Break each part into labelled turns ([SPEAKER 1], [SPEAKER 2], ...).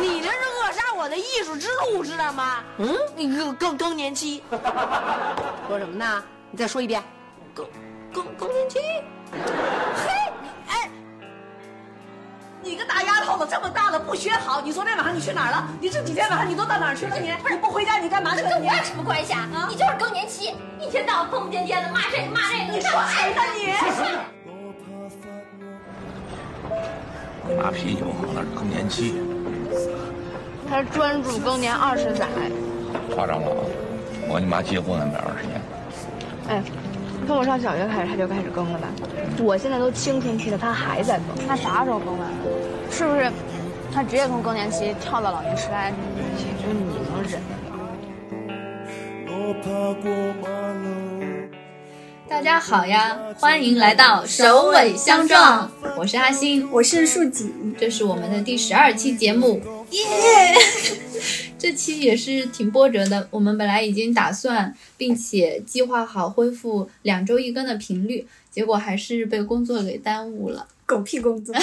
[SPEAKER 1] 你这是扼杀我的艺术之路，知道吗？嗯，你更更更年期，说什么呢？你再说一遍，更更更年期。嘿，哎，
[SPEAKER 2] 你个大丫头子，这么大了不学好，你昨天晚上你去哪儿了？你这几天晚上你都到哪儿去了？你你不回家你干嘛去了？你
[SPEAKER 3] 跟我有什么关系啊？你就是更年期，一天到晚疯疯癫癫的骂这个骂那个，
[SPEAKER 2] 你说谁呢你？
[SPEAKER 4] 你妈啤酒那是更年期，
[SPEAKER 5] 他专注更年二十载，
[SPEAKER 4] 夸张了啊！我跟你妈结婚还没二十年。
[SPEAKER 5] 哎，从我上小学开始他就开始更了吧？我现在都青春期了，他还在更，他啥时候更完？是不是？他直接从更年期跳到老年痴呆，也就你能忍
[SPEAKER 6] 大家好呀，欢迎来到首尾相撞，我是阿星，
[SPEAKER 7] 我是树锦，
[SPEAKER 6] 这是我们的第十二期节目，耶！这期也是挺波折的，我们本来已经打算并且计划好恢复两周一更的频率，结果还是被工作给耽误了。
[SPEAKER 7] 狗屁工作。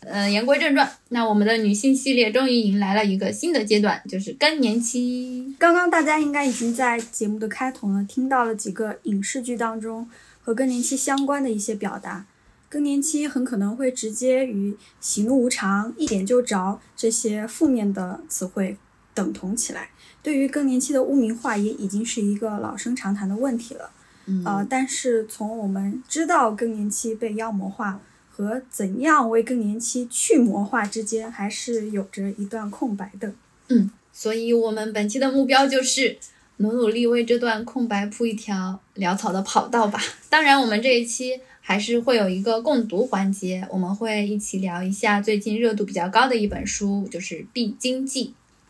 [SPEAKER 6] 嗯，言归正传，那我们的女性系列终于迎来了一个新的阶段，就是更年期。
[SPEAKER 7] 刚刚大家应该已经在节目的开头呢，听到了几个影视剧当中和更年期相关的一些表达。更年期很可能会直接与喜怒无常、一点就着这些负面的词汇等同起来。对于更年期的污名化，也已经是一个老生常谈的问题了。
[SPEAKER 6] 嗯，
[SPEAKER 7] 呃，但是从我们知道更年期被妖魔化。和怎样为更年期去魔化之间，还是有着一段空白的。
[SPEAKER 6] 嗯，所以我们本期的目标就是努努力为这段空白铺一条潦草的跑道吧。当然，我们这一期还是会有一个共读环节，我们会一起聊一下最近热度比较高的一本书，就是《必经记》。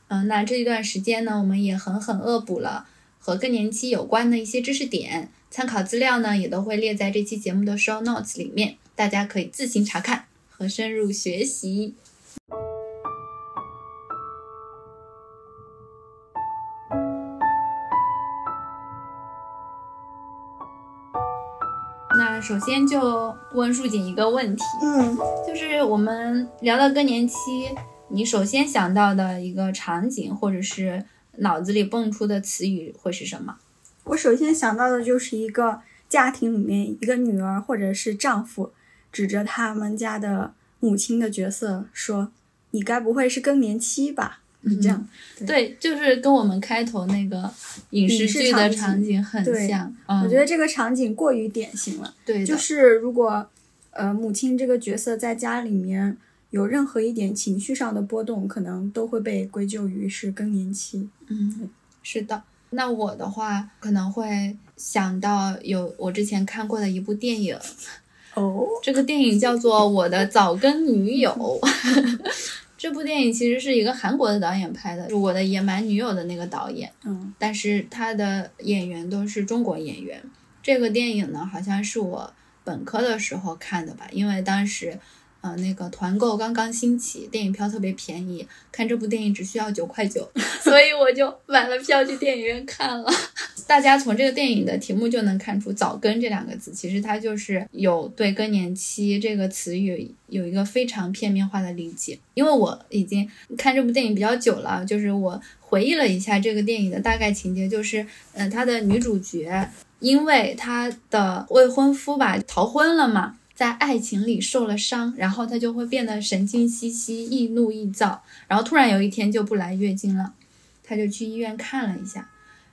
[SPEAKER 6] 嗯，那这一段时间呢，我们也狠狠恶补了和更年期有关的一些知识点，参考资料呢也都会列在这期节目的 show notes 里面。大家可以自行查看和深入学习。首先就问树锦一个问题，
[SPEAKER 7] 嗯，
[SPEAKER 6] 就是我们聊到更年期，你首先想到的一个场景，或者是脑子里蹦出的词语会是什么？
[SPEAKER 7] 我首先想到的就是一个家庭里面一个女儿或者是丈夫。指着他们家的母亲的角色说：“你该不会是更年期吧？”这样，
[SPEAKER 6] 对，就是跟我们开头那个影视剧的场景很像。
[SPEAKER 7] 我觉得这个场景过于典型了。
[SPEAKER 6] 对，
[SPEAKER 7] 就是如果呃母亲这个角色在家里面有任何一点情绪上的波动，可能都会被归咎于是更年期。
[SPEAKER 6] 嗯，是的。那我的话可能会想到有我之前看过的一部电影。
[SPEAKER 7] 哦，
[SPEAKER 6] 这个电影叫做《我的早更女友》。这部电影其实是一个韩国的导演拍的，是我的野蛮女友的那个导演。
[SPEAKER 7] 嗯，
[SPEAKER 6] 但是他的演员都是中国演员。这个电影呢，好像是我本科的时候看的吧，因为当时，呃，那个团购刚刚兴起，电影票特别便宜，看这部电影只需要九块九，所以我就买了票去电影院看了。大家从这个电影的题目就能看出“早更”这两个字，其实它就是有对更年期这个词语有一个非常片面化的理解。因为我已经看这部电影比较久了，就是我回忆了一下这个电影的大概情节，就是，嗯，她的女主角因为她的未婚夫吧逃婚了嘛，在爱情里受了伤，然后她就会变得神经兮兮、易怒易躁，然后突然有一天就不来月经了，她就去医院看了一下。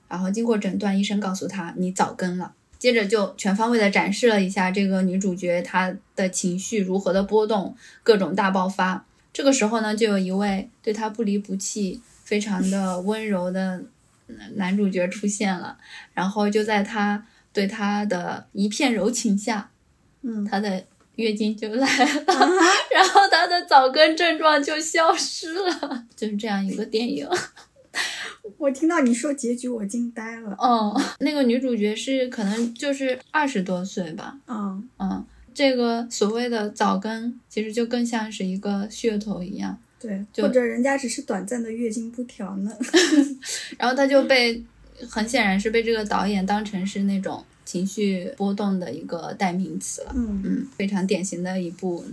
[SPEAKER 6] 然后经过诊断，医生告诉他你早更了。接着就全方位的展示了一下这个女主角她的情绪如何的波动，各种大爆发。这个时候呢，就有一位对她不离不弃、非常的温柔的男主角出现了。然后就在他对她的一片柔情下，
[SPEAKER 7] 嗯，
[SPEAKER 6] 她的月经就来了，然后她的早更症状就消失了。就是这样一个电影。
[SPEAKER 7] 我听到你说结局，我惊呆了。
[SPEAKER 6] 嗯，那个女主角是可能就是二十多岁吧。
[SPEAKER 7] 嗯
[SPEAKER 6] 嗯，这个所谓的早更，其实就更像是一个噱头一样。
[SPEAKER 7] 对，或者人家只是短暂的月经不调呢。
[SPEAKER 6] 然后她就被，很显然是被这个导演当成是那种情绪波动的一个代名词了。
[SPEAKER 7] 嗯
[SPEAKER 6] 嗯，非常典型的一部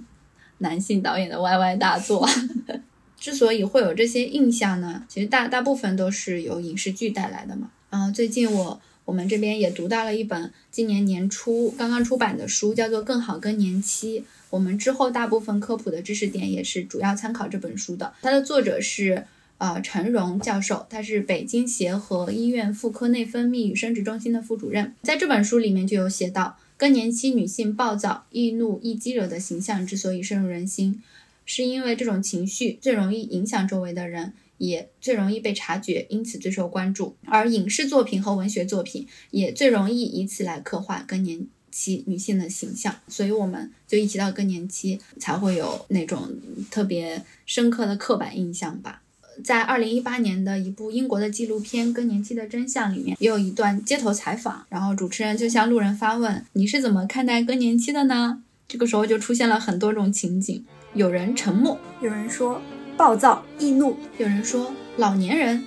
[SPEAKER 6] 男性导演的 YY 大作。之所以会有这些印象呢，其实大大部分都是由影视剧带来的嘛。然后最近我我们这边也读到了一本今年年初刚刚出版的书，叫做《更好更年期》。我们之后大部分科普的知识点也是主要参考这本书的。它的作者是呃陈荣教授，他是北京协和医院妇科内分泌与生殖中心的副主任。在这本书里面就有写到，更年期女性暴躁、易怒、易激惹的形象之所以深入人心。是因为这种情绪最容易影响周围的人，也最容易被察觉，因此最受关注。而影视作品和文学作品也最容易以此来刻画更年期女性的形象。所以，我们就一提到更年期，才会有那种特别深刻的刻板印象吧。在二零一八年的一部英国的纪录片《更年期的真相》里面，也有一段街头采访，然后主持人就向路人发问：“你是怎么看待更年期的呢？”这个时候就出现了很多种情景。有人沉默，
[SPEAKER 7] 有人说暴躁易怒，
[SPEAKER 6] 有人说老年人，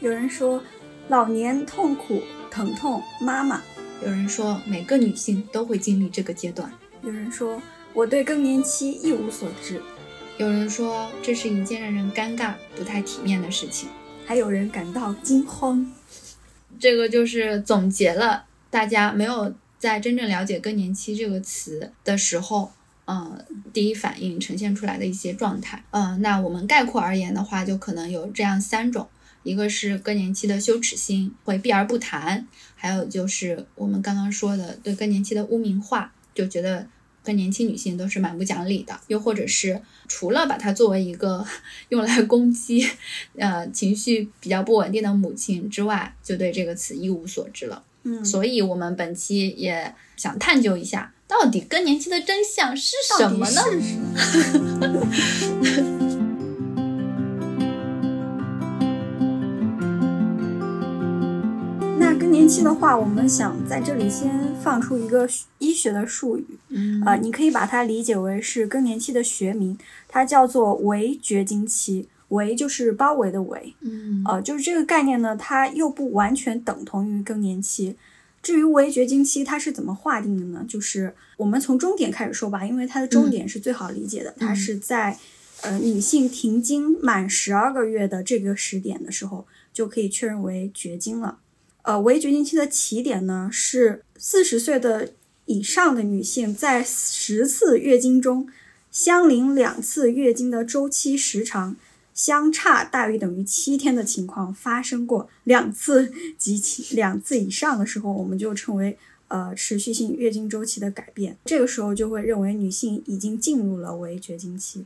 [SPEAKER 7] 有人说老年痛苦疼痛妈妈，
[SPEAKER 6] 有人说每个女性都会经历这个阶段，
[SPEAKER 7] 有人说我对更年期一无所知，
[SPEAKER 6] 有人说这是一件让人尴尬、不太体面的事情，
[SPEAKER 7] 还有人感到惊慌。
[SPEAKER 6] 这个就是总结了大家没有在真正了解更年期这个词的时候。嗯，第一反应呈现出来的一些状态，嗯，那我们概括而言的话，就可能有这样三种：一个是更年期的羞耻心会避而不谈，还有就是我们刚刚说的对更年期的污名化，就觉得更年轻女性都是蛮不讲理的；又或者是除了把它作为一个 用来攻击，呃，情绪比较不稳定的母亲之外，就对这个词一无所知了。
[SPEAKER 7] 嗯，
[SPEAKER 6] 所以我们本期也想探究一下。到底更年期的真相是什么呢？
[SPEAKER 7] 年期的话，我们想在这里先放出一个医学的术语，啊，你可以把它理解为是更年期的学名，它叫做围绝经期。围就是包围的围，
[SPEAKER 6] 嗯，
[SPEAKER 7] 呃，就是这个概念呢，它又不完全等同于更年期。至于围绝经期它是怎么划定的呢？就是我们从终点开始说吧，因为它的终点是最好理解的。它是在，呃，女性停经满十二个月的这个时点的时候，就可以确认为绝经了。呃，围绝经期的起点呢是四十岁的以上的女性在十次月经中，相邻两次月经的周期时长。相差大于等于七天的情况发生过两次及其两次以上的时候，我们就称为呃持续性月经周期的改变。这个时候就会认为女性已经进入了围绝经期。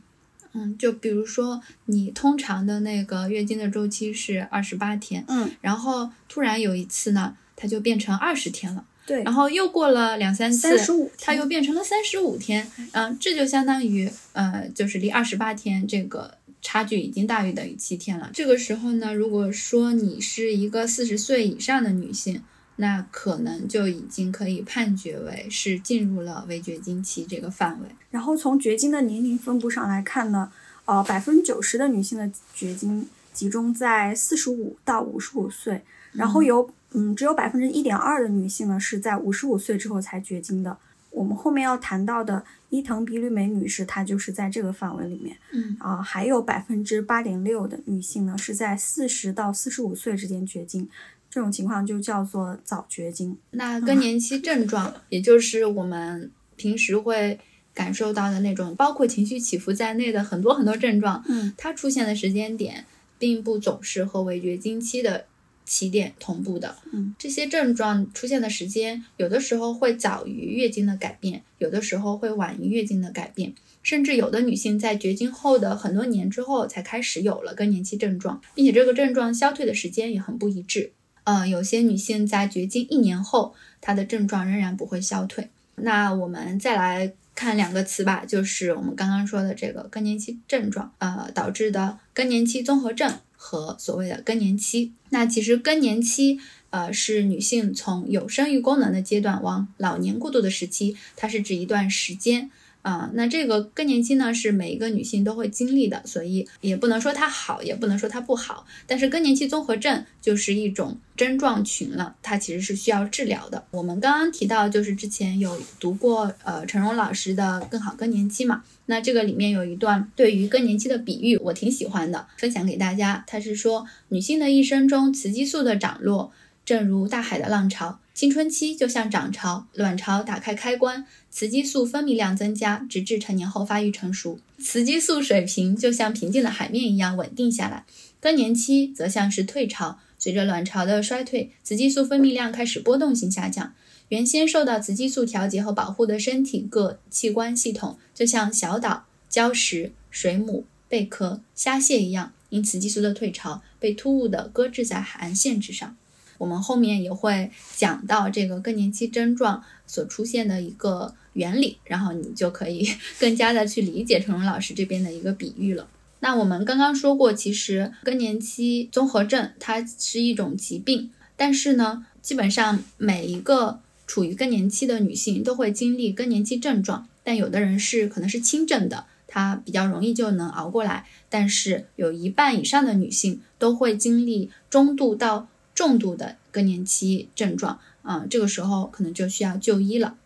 [SPEAKER 6] 嗯，就比如说你通常的那个月经的周期是二十八天，
[SPEAKER 7] 嗯，
[SPEAKER 6] 然后突然有一次呢，它就变成二十天了，
[SPEAKER 7] 对，
[SPEAKER 6] 然后又过了两三次，
[SPEAKER 7] 三十五，
[SPEAKER 6] 它又变成了三十五天，嗯，这就相当于呃，就是离二十八天这个。差距已经大于等于七天了。这个时候呢，如果说你是一个四十岁以上的女性，那可能就已经可以判决为是进入了围绝经期这个范围。
[SPEAKER 7] 然后从绝经的年龄分布上来看呢，呃，百分之九十的女性的绝经集中在四十五到五十五岁，然后有嗯只有百分之一点二的女性呢是在五十五岁之后才绝经的。我们后面要谈到的伊藤比吕美女士，她就是在这个范围里面。
[SPEAKER 6] 嗯
[SPEAKER 7] 啊，还有百分之八点六的女性呢，是在四十到四十五岁之间绝经，这种情况就叫做早绝经。
[SPEAKER 6] 那更年期 症状，也就是我们平时会感受到的那种，包括情绪起伏在内的很多很多症状，
[SPEAKER 7] 嗯，
[SPEAKER 6] 它出现的时间点，并不总是和围绝经期的。起点同步的，
[SPEAKER 7] 嗯，
[SPEAKER 6] 这些症状出现的时间，有的时候会早于月经的改变，有的时候会晚于月经的改变，甚至有的女性在绝经后的很多年之后才开始有了更年期症状，并且这个症状消退的时间也很不一致。呃，有些女性在绝经一年后，她的症状仍然不会消退。那我们再来看两个词吧，就是我们刚刚说的这个更年期症状，呃，导致的更年期综合症。和所谓的更年期，那其实更年期，呃，是女性从有生育功能的阶段往老年过渡的时期，它是指一段时间，啊，那这个更年期呢，是每一个女性都会经历的，所以也不能说它好，也不能说它不好。但是更年期综合症就是一种症状群了，它其实是需要治疗的。我们刚刚提到，就是之前有读过呃陈荣老师的《更好更年期》嘛，那这个里面有一段对于更年期的比喻，我挺喜欢的，分享给大家。他是说，女性的一生中雌激素的涨落，正如大海的浪潮。青春期就像涨潮，卵巢打开开关，雌激素分泌量增加，直至成年后发育成熟。雌激素水平就像平静的海面一样稳定下来。更年期则像是退潮，随着卵巢的衰退，雌激素分泌量开始波动性下降。原先受到雌激素调节和保护的身体各器官系统，就像小岛、礁石、水母、贝壳、虾蟹一样，因雌激素的退潮，被突兀地搁置在海岸线之上。我们后面也会讲到这个更年期症状所出现的一个原理，然后你就可以 更加的去理解陈荣老师这边的一个比喻了。那我们刚刚说过，其实更年期综合症它是一种疾病，但是呢，基本上每一个处于更年期的女性都会经历更年期症状，但有的人是可能是轻症的，她比较容易就能熬过来，但是有一半以上的女性都会经历中度到重度的更年期症状啊，这个时候可能就需要就医了。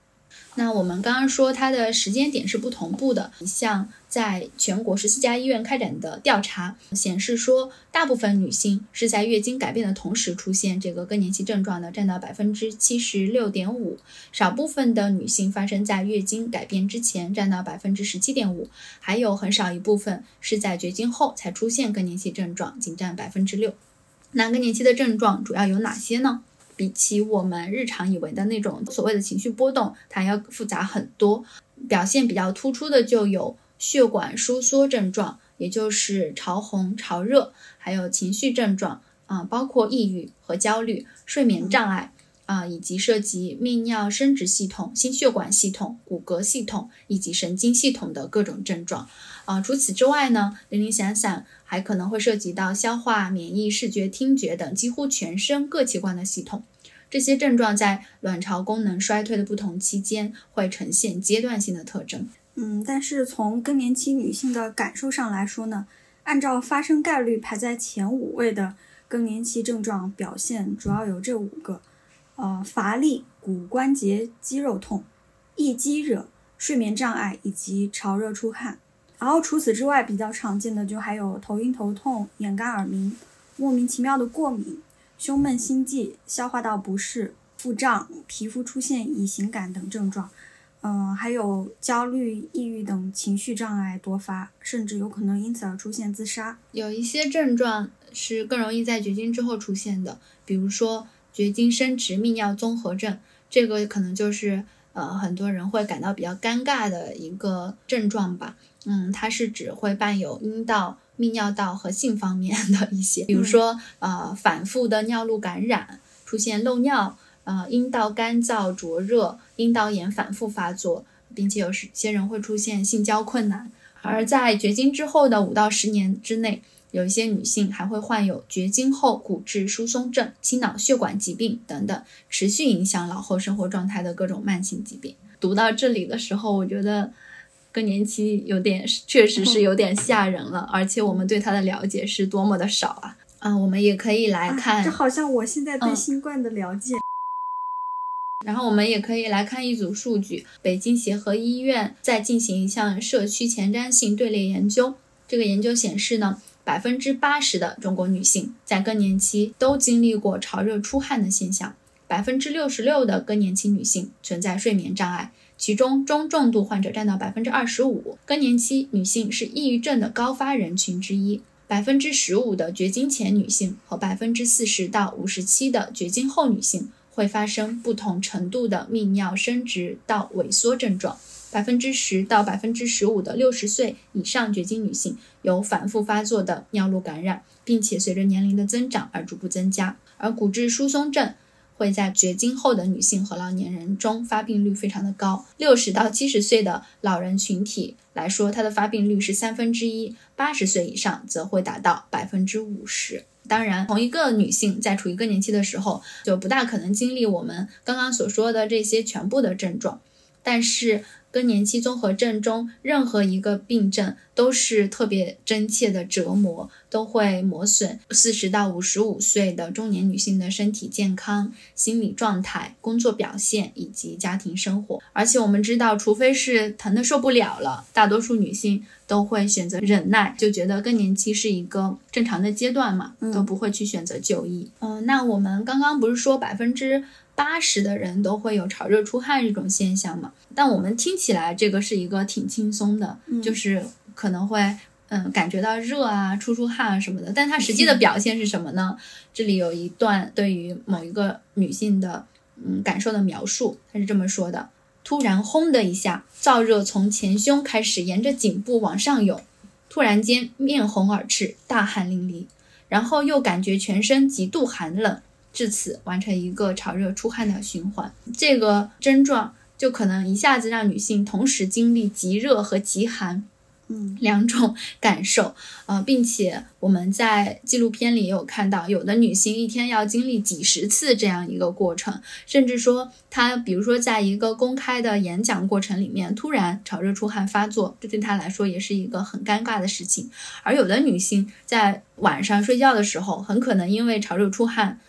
[SPEAKER 6] 那我们刚刚说它的时间点是不同步的，像在全国十四家医院开展的调查显示说，大部分女性是在月经改变的同时出现这个更年期症状的，占到百分之七十六点五；少部分的女性发生在月经改变之前，占到百分之十七点五；还有很少一部分是在绝经后才出现更年期症状，仅占百分之六。那更年期的症状主要有哪些呢？比起我们日常以为的那种所谓的情绪波动，它要复杂很多。表现比较突出的就有血管收缩症状，也就是潮红、潮热，还有情绪症状啊，包括抑郁和焦虑、睡眠障碍啊，以及涉及泌尿生殖系统、心血管系统、骨骼系统以及神经系统的各种症状。啊，除此之外呢，零零散散还可能会涉及到消化、免疫、视觉、听觉等几乎全身各器官的系统。这些症状在卵巢功能衰退的不同期间会呈现阶段性的特征。
[SPEAKER 7] 嗯，但是从更年期女性的感受上来说呢，按照发生概率排在前五位的更年期症状表现主要有这五个：呃，乏力、骨关节肌肉痛、易激惹、睡眠障碍以及潮热出汗。然后除此之外，比较常见的就还有头晕头痛、眼干耳鸣、莫名其妙的过敏、胸闷心悸、消化道不适、腹胀、皮肤出现乙型感等症状。嗯，还有焦虑、抑郁等情绪障碍多发，甚至有可能因此而出现自杀。
[SPEAKER 6] 有一些症状是更容易在绝经之后出现的，比如说绝经生殖泌尿综合症，这个可能就是呃很多人会感到比较尴尬的一个症状吧。嗯，它是指会伴有阴道、泌尿道和性方面的一些，比如说呃反复的尿路感染，出现漏尿，呃阴道干燥灼热，阴道炎反复发作，并且有些人会出现性交困难。而在绝经之后的五到十年之内，有一些女性还会患有绝经后骨质疏松症、心脑血管疾病等等，持续影响老后生活状态的各种慢性疾病。读到这里的时候，我觉得。更年期有点，确实是有点吓人了，而且我们对它的了解是多么的少啊！啊，我们也可以来看，
[SPEAKER 7] 这好像我现在对新冠的了解。
[SPEAKER 6] 然后我们也可以来看一组数据，北京协和医院在进行一项社区前瞻性队列研究。这个研究显示呢，百分之八十的中国女性在更年期都经历过潮热出汗的现象，百分之六十六的更年期女性存在睡眠障碍。其中中重度患者占到百分之二十五，更年期女性是抑郁症的高发人群之一。百分之十五的绝经前女性和百分之四十到五十七的绝经后女性会发生不同程度的泌尿生殖道萎缩症状。百分之十到百分之十五的六十岁以上绝经女性有反复发作的尿路感染，并且随着年龄的增长而逐步增加。而骨质疏松症。会在绝经后的女性和老年人中发病率非常的高，六十到七十岁的老人群体来说，它的发病率是三分之一；八十岁以上则会达到百分之五十。当然，同一个女性在处于更年期的时候，就不大可能经历我们刚刚所说的这些全部的症状，但是更年期综合症中任何一个病症都是特别真切的折磨，都会磨损四十到五十五岁的中年女性的身体健康、心理状态、工作表现以及家庭生活。而且我们知道，除非是疼得受不了了，大多数女性都会选择忍耐，就觉得更年期是一个正常的阶段嘛，都不会去选择就医。嗯，那我们刚刚不是说百分之。八十的人都会有潮热出汗这种现象嘛？但我们听起来这个是一个挺轻松的，就是可能会嗯感觉到热啊、出出汗啊什么的。但它实际的表现是什么呢？这里有一段对于某一个女性的嗯感受的描述，她是这么说的：突然轰的一下，燥热从前胸开始沿着颈部往上涌，突然间面红耳赤、大汗淋漓，然后又感觉全身极度寒冷。至此完成一个潮热出汗的循环，这个症状就可能一下子让女性同时经历极热和极寒，
[SPEAKER 7] 嗯，
[SPEAKER 6] 两种感受，呃，并且我们在纪录片里也有看到，有的女性一天要经历几十次这样一个过程，甚至说她，比如说在一个公开的演讲过程里面突然潮热出汗发作，这对她来说也是一个很尴尬的事情。而有的女性在晚上睡觉的时候，很可能因为潮热出汗。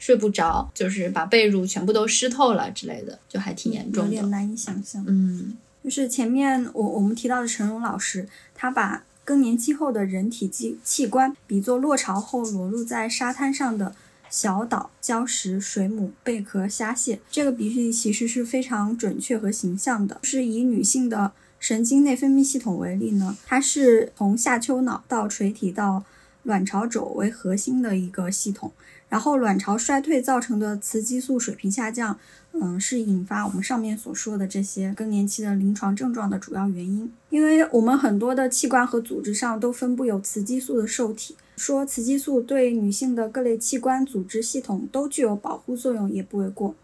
[SPEAKER 6] 睡不着，就是把被褥全部都湿透了之类的，就还挺严重的，
[SPEAKER 7] 有点难以想象。
[SPEAKER 6] 嗯，
[SPEAKER 7] 就是前面我我们提到的陈荣老师，他把更年期后的人体器器官比作落潮后裸露在沙滩上的小岛、礁石、水母、贝壳、虾蟹，这个比喻其实是非常准确和形象的。是以女性的神经内分泌系统为例呢，它是从下丘脑到垂体到卵巢轴为核心的一个系统。然后卵巢衰退造成的雌激素水平下降，嗯，是引发我们上面所说的这些更年期的临床症状的主要原因。因为我们很多的器官和组织上都分布有雌激素的受体，说雌激素对女性的各类器官、组织系统都具有保护作用也不为过。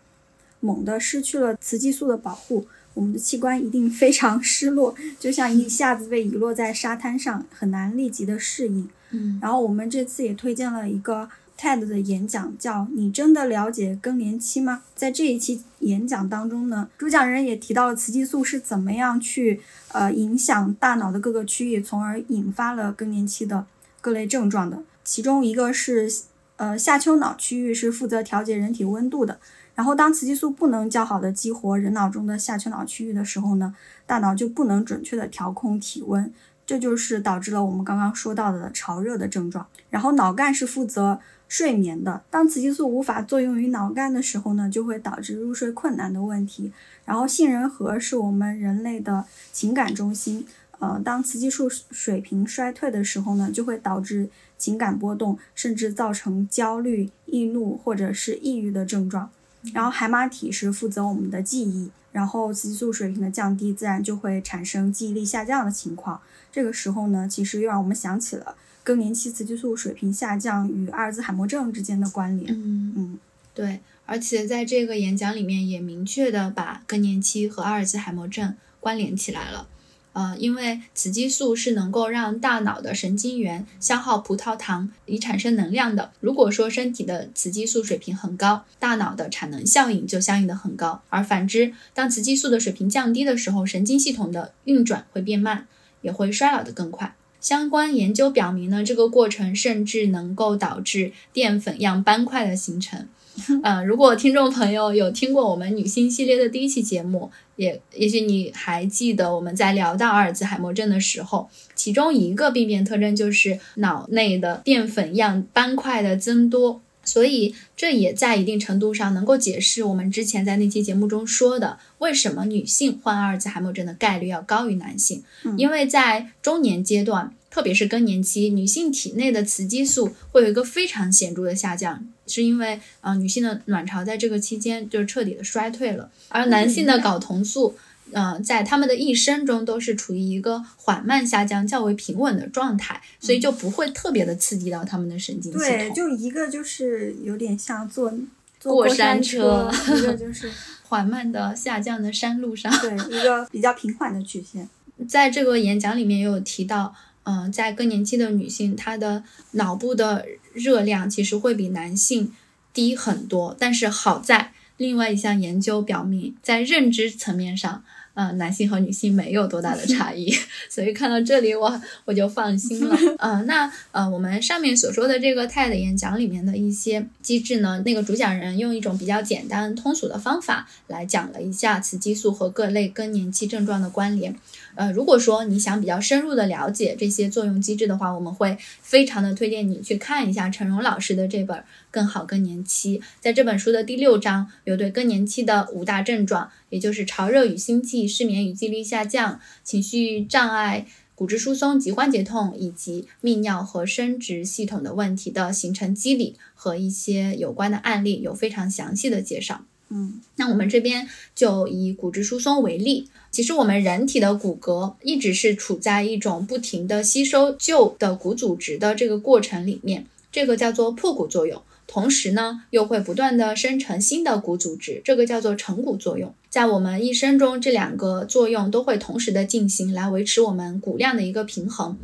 [SPEAKER 7] 猛地失去了雌激素的保护，我们的器官一定非常失落，就像一下子被遗落在沙滩上，很难立即的适应。
[SPEAKER 6] 嗯，
[SPEAKER 7] 然后我们这次也推荐了一个。TED 的演讲叫“你真的了解更年期吗？”在这一期演讲当中呢，主讲人也提到了雌激素是怎么样去呃影响大脑的各个区域，从而引发了更年期的各类症状的。其中一个是呃下丘脑区域是负责调节人体温度的，然后当雌激素不能较好的激活人脑中的下丘脑区域的时候呢，大脑就不能准确的调控体温，这就是导致了我们刚刚说到的潮热的症状。然后脑干是负责睡眠的，当雌激素无法作用于脑干的时候呢，就会导致入睡困难的问题。然后杏仁核是我们人类的情感中心，呃，当雌激素水平衰退的时候呢，就会导致情感波动，甚至造成焦虑、易怒或者是抑郁的症状。然后海马体是负责我们的记忆，然后雌激素水平的降低，自然就会产生记忆力下降的情况。这个时候呢，其实又让我们想起了。更年期雌激素水平下降与阿尔兹海默症之间的关联。
[SPEAKER 6] 嗯
[SPEAKER 7] 嗯，
[SPEAKER 6] 对，而且在这个演讲里面也明确的把更年期和阿尔兹海默症关联起来了。呃，因为雌激素是能够让大脑的神经元消耗葡萄糖以产生能量的。如果说身体的雌激素水平很高，大脑的产能效应就相应的很高。而反之，当雌激素的水平降低的时候，神经系统的运转会变慢，也会衰老的更快。相关研究表明呢，这个过程甚至能够导致淀粉样斑块的形成。嗯，如果听众朋友有听过我们女性系列的第一期节目，也也许你还记得我们在聊到阿尔兹海默症的时候，其中一个病变特征就是脑内的淀粉样斑块的增多。所以，这也在一定程度上能够解释我们之前在那期节目中说的，为什么女性患阿尔兹海默症的概率要高于男性。因为在中年阶段，特别是更年期，女性体内的雌激素会有一个非常显著的下降，是因为啊，女性的卵巢在这个期间就是彻底的衰退了，而男性的睾酮素。嗯，在他们的一生中都是处于一个缓慢下降、较为平稳的状态，所以就不会特别的刺激到他们的神经系统。
[SPEAKER 7] 对，就一个就是有点像坐坐
[SPEAKER 6] 过
[SPEAKER 7] 山
[SPEAKER 6] 车，
[SPEAKER 7] 一个 就是
[SPEAKER 6] 缓慢的下降的山路上。
[SPEAKER 7] 对，一个比较平缓的曲线。
[SPEAKER 6] 在这个演讲里面也有提到，嗯，在更年期的女性，她的脑部的热量其实会比男性低很多，但是好在另外一项研究表明，在认知层面上。呃，男性和女性没有多大的差异，所以看到这里我我就放心了。呃，那呃，我们上面所说的这个 TED 演讲里面的一些机制呢，那个主讲人用一种比较简单通俗的方法来讲了一下雌激素和各类更年期症状的关联。呃，如果说你想比较深入的了解这些作用机制的话，我们会非常的推荐你去看一下陈荣老师的这本《更好更年期》。在这本书的第六章，有对更年期的五大症状，也就是潮热与心悸、失眠与记忆力下降、情绪障碍、骨质疏松及关节痛，以及泌尿和生殖系统的问题的形成机理和一些有关的案例，有非常详细的介绍。
[SPEAKER 7] 嗯，
[SPEAKER 6] 那我们这边就以骨质疏松为例。其实我们人体的骨骼一直是处在一种不停的吸收旧的骨组织的这个过程里面，这个叫做破骨作用。同时呢，又会不断的生成新的骨组织，这个叫做成骨作用。在我们一生中，这两个作用都会同时的进行，来维持我们骨量的一个平衡。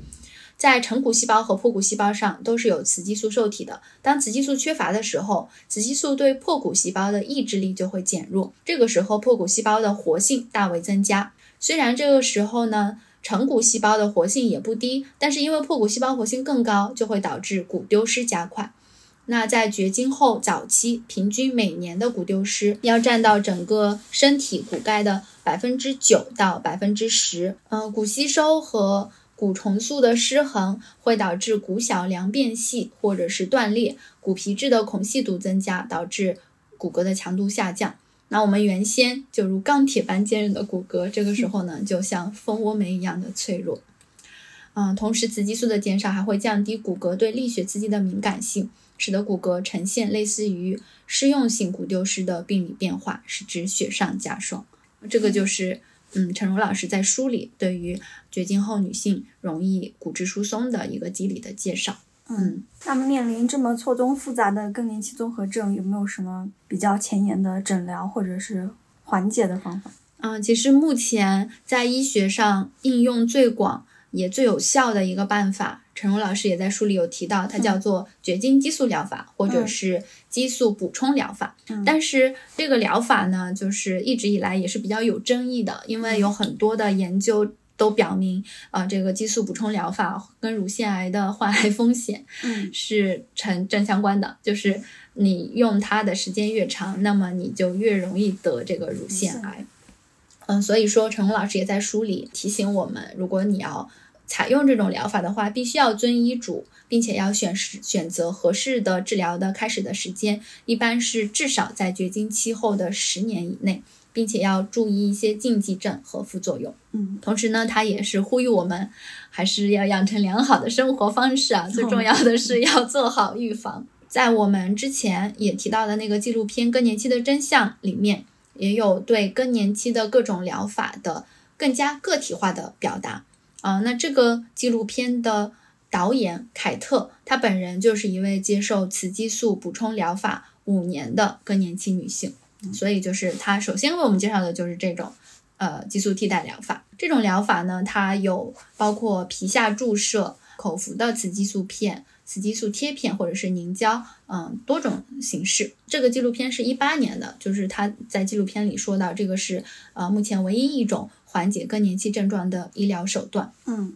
[SPEAKER 6] 在成骨细胞和破骨细胞上都是有雌激素受体的。当雌激素缺乏的时候，雌激素对破骨细胞的抑制力就会减弱，这个时候破骨细胞的活性大为增加。虽然这个时候呢，成骨细胞的活性也不低，但是因为破骨细胞活性更高，就会导致骨丢失加快。那在绝经后早期，平均每年的骨丢失要占到整个身体骨钙的百分之九到百分之十。嗯，骨吸收和骨重塑的失衡会导致骨小梁变细，或者是断裂，骨皮质的孔隙度增加，导致骨骼的强度下降。那我们原先就如钢铁般坚韧的骨骼，这个时候呢，就像蜂窝煤一样的脆弱。嗯，同时雌激素的减少还会降低骨骼对力学刺激的敏感性，使得骨骼呈现类似于失用性骨丢失的病理变化，使之雪上加霜。这个就是。嗯，陈如老师在书里对于绝经后女性容易骨质疏松的一个机理的介绍。
[SPEAKER 7] 嗯，那么面临这么错综复杂的更年期综合症，有没有什么比较前沿的诊疗或者是缓解的方法？
[SPEAKER 6] 嗯，其实目前在医学上应用最广也最有效的一个办法。陈荣老师也在书里有提到，它叫做绝经激素疗法，或者是激素补充疗法。但是这个疗法呢，就是一直以来也是比较有争议的，因为有很多的研究都表明，啊，这个激素补充疗法跟乳腺癌的患癌风险是成正相关的，就是你用它的时间越长，那么你就越容易得这个乳腺癌。嗯，所以说陈红老师也在书里提醒我们，如果你要。采用这种疗法的话，必须要遵医嘱，并且要选时选择合适的治疗的开始的时间，一般是至少在绝经期后的十年以内，并且要注意一些禁忌症和副作用。
[SPEAKER 7] 嗯，
[SPEAKER 6] 同时呢，他也是呼吁我们还是要养成良好的生活方式啊，最重要的是要做好预防。在我们之前也提到的那个纪录片《更年期的真相》里面，也有对更年期的各种疗法的更加个体化的表达。啊，那这个纪录片的导演凯特，她本人就是一位接受雌激素补充疗法五年的更年期女性，所以就是她首先为我们介绍的就是这种，呃，激素替代疗法。这种疗法呢，它有包括皮下注射、口服的雌激素片、雌激素贴片或者是凝胶，嗯，多种形式。这个纪录片是一八年的，就是他在纪录片里说到，这个是呃目前唯一一种。缓解更年期症状的医疗手段，
[SPEAKER 7] 嗯，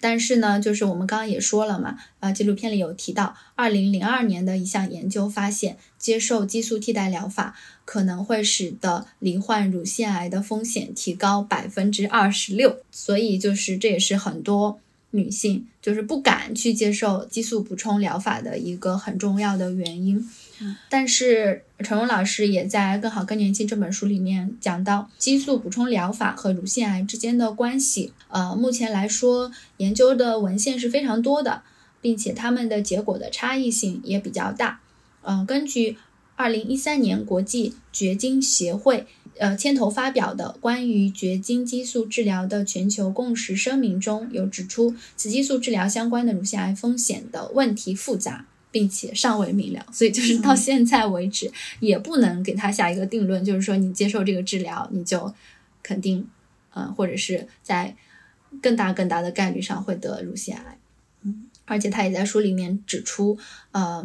[SPEAKER 6] 但是呢，就是我们刚刚也说了嘛，啊，纪录片里有提到，二零零二年的一项研究发现，接受激素替代疗法可能会使得罹患乳腺癌的风险提高百分之二十六，所以就是这也是很多女性就是不敢去接受激素补充疗法的一个很重要的原因。但是陈荣老师也在《更好更年期》这本书里面讲到激素补充疗法和乳腺癌之间的关系。呃，目前来说，研究的文献是非常多的，并且他们的结果的差异性也比较大。嗯，根据二零一三年国际绝经协会呃牵头发表的关于绝经激素治疗的全球共识声明中有指出，雌激素治疗相关的乳腺癌风险的问题复杂。并且尚未明了，所以就是到现在为止也不能给他下一个定论，就是说你接受这个治疗，你就肯定，嗯，或者是在更大更大的概率上会得乳腺癌。
[SPEAKER 7] 嗯，
[SPEAKER 6] 而且他也在书里面指出，呃，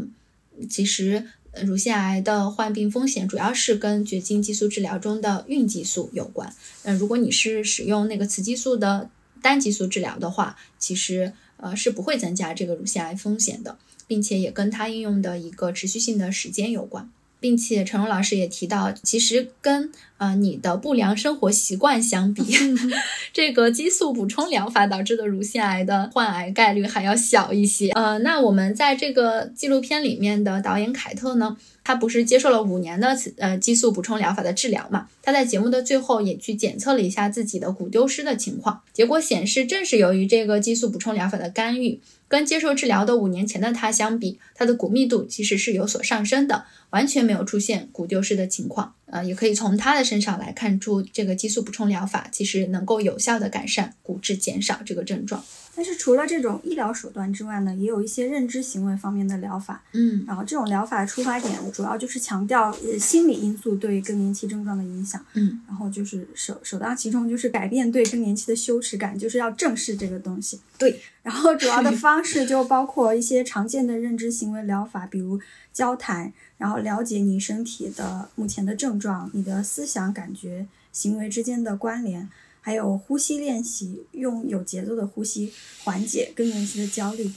[SPEAKER 6] 其实呃乳腺癌的患病风险主要是跟绝经激素治疗中的孕激素有关。嗯、如果你是使用那个雌激素的单激素治疗的话，其实呃是不会增加这个乳腺癌风险的，并且也跟它应用的一个持续性的时间有关。并且陈荣老师也提到，其实跟呃你的不良生活习惯相比，这个激素补充疗法导致的乳腺癌的患癌概率还要小一些。呃，那我们在这个纪录片里面的导演凯特呢，他不是接受了五年的呃激素补充疗法的治疗嘛？他在节目的最后也去检测了一下自己的骨丢失的情况，结果显示，正是由于这个激素补充疗法的干预。跟接受治疗的五年前的他相比，他的骨密度其实是有所上升的，完全没有出现骨丢失的情况。呃，也可以从他的身上来看出，这个激素补充疗法其实能够有效的改善骨质减少这个症状。
[SPEAKER 7] 但是除了这种医疗手段之外呢，也有一些认知行为方面的疗法。
[SPEAKER 6] 嗯
[SPEAKER 7] 然后这种疗法出发点主要就是强调呃心理因素对更年期症状的影响。
[SPEAKER 6] 嗯，
[SPEAKER 7] 然后就是首首当其冲就是改变对更年期的羞耻感，就是要正视这个东西。
[SPEAKER 6] 对。
[SPEAKER 7] 然后主要的方式就包括一些常见的认知行为疗法，比如交谈，然后了解你身体的目前的症状、你的思想、感觉、行为之间的关联，还有呼吸练习，用有节奏的呼吸缓解更年期的焦虑。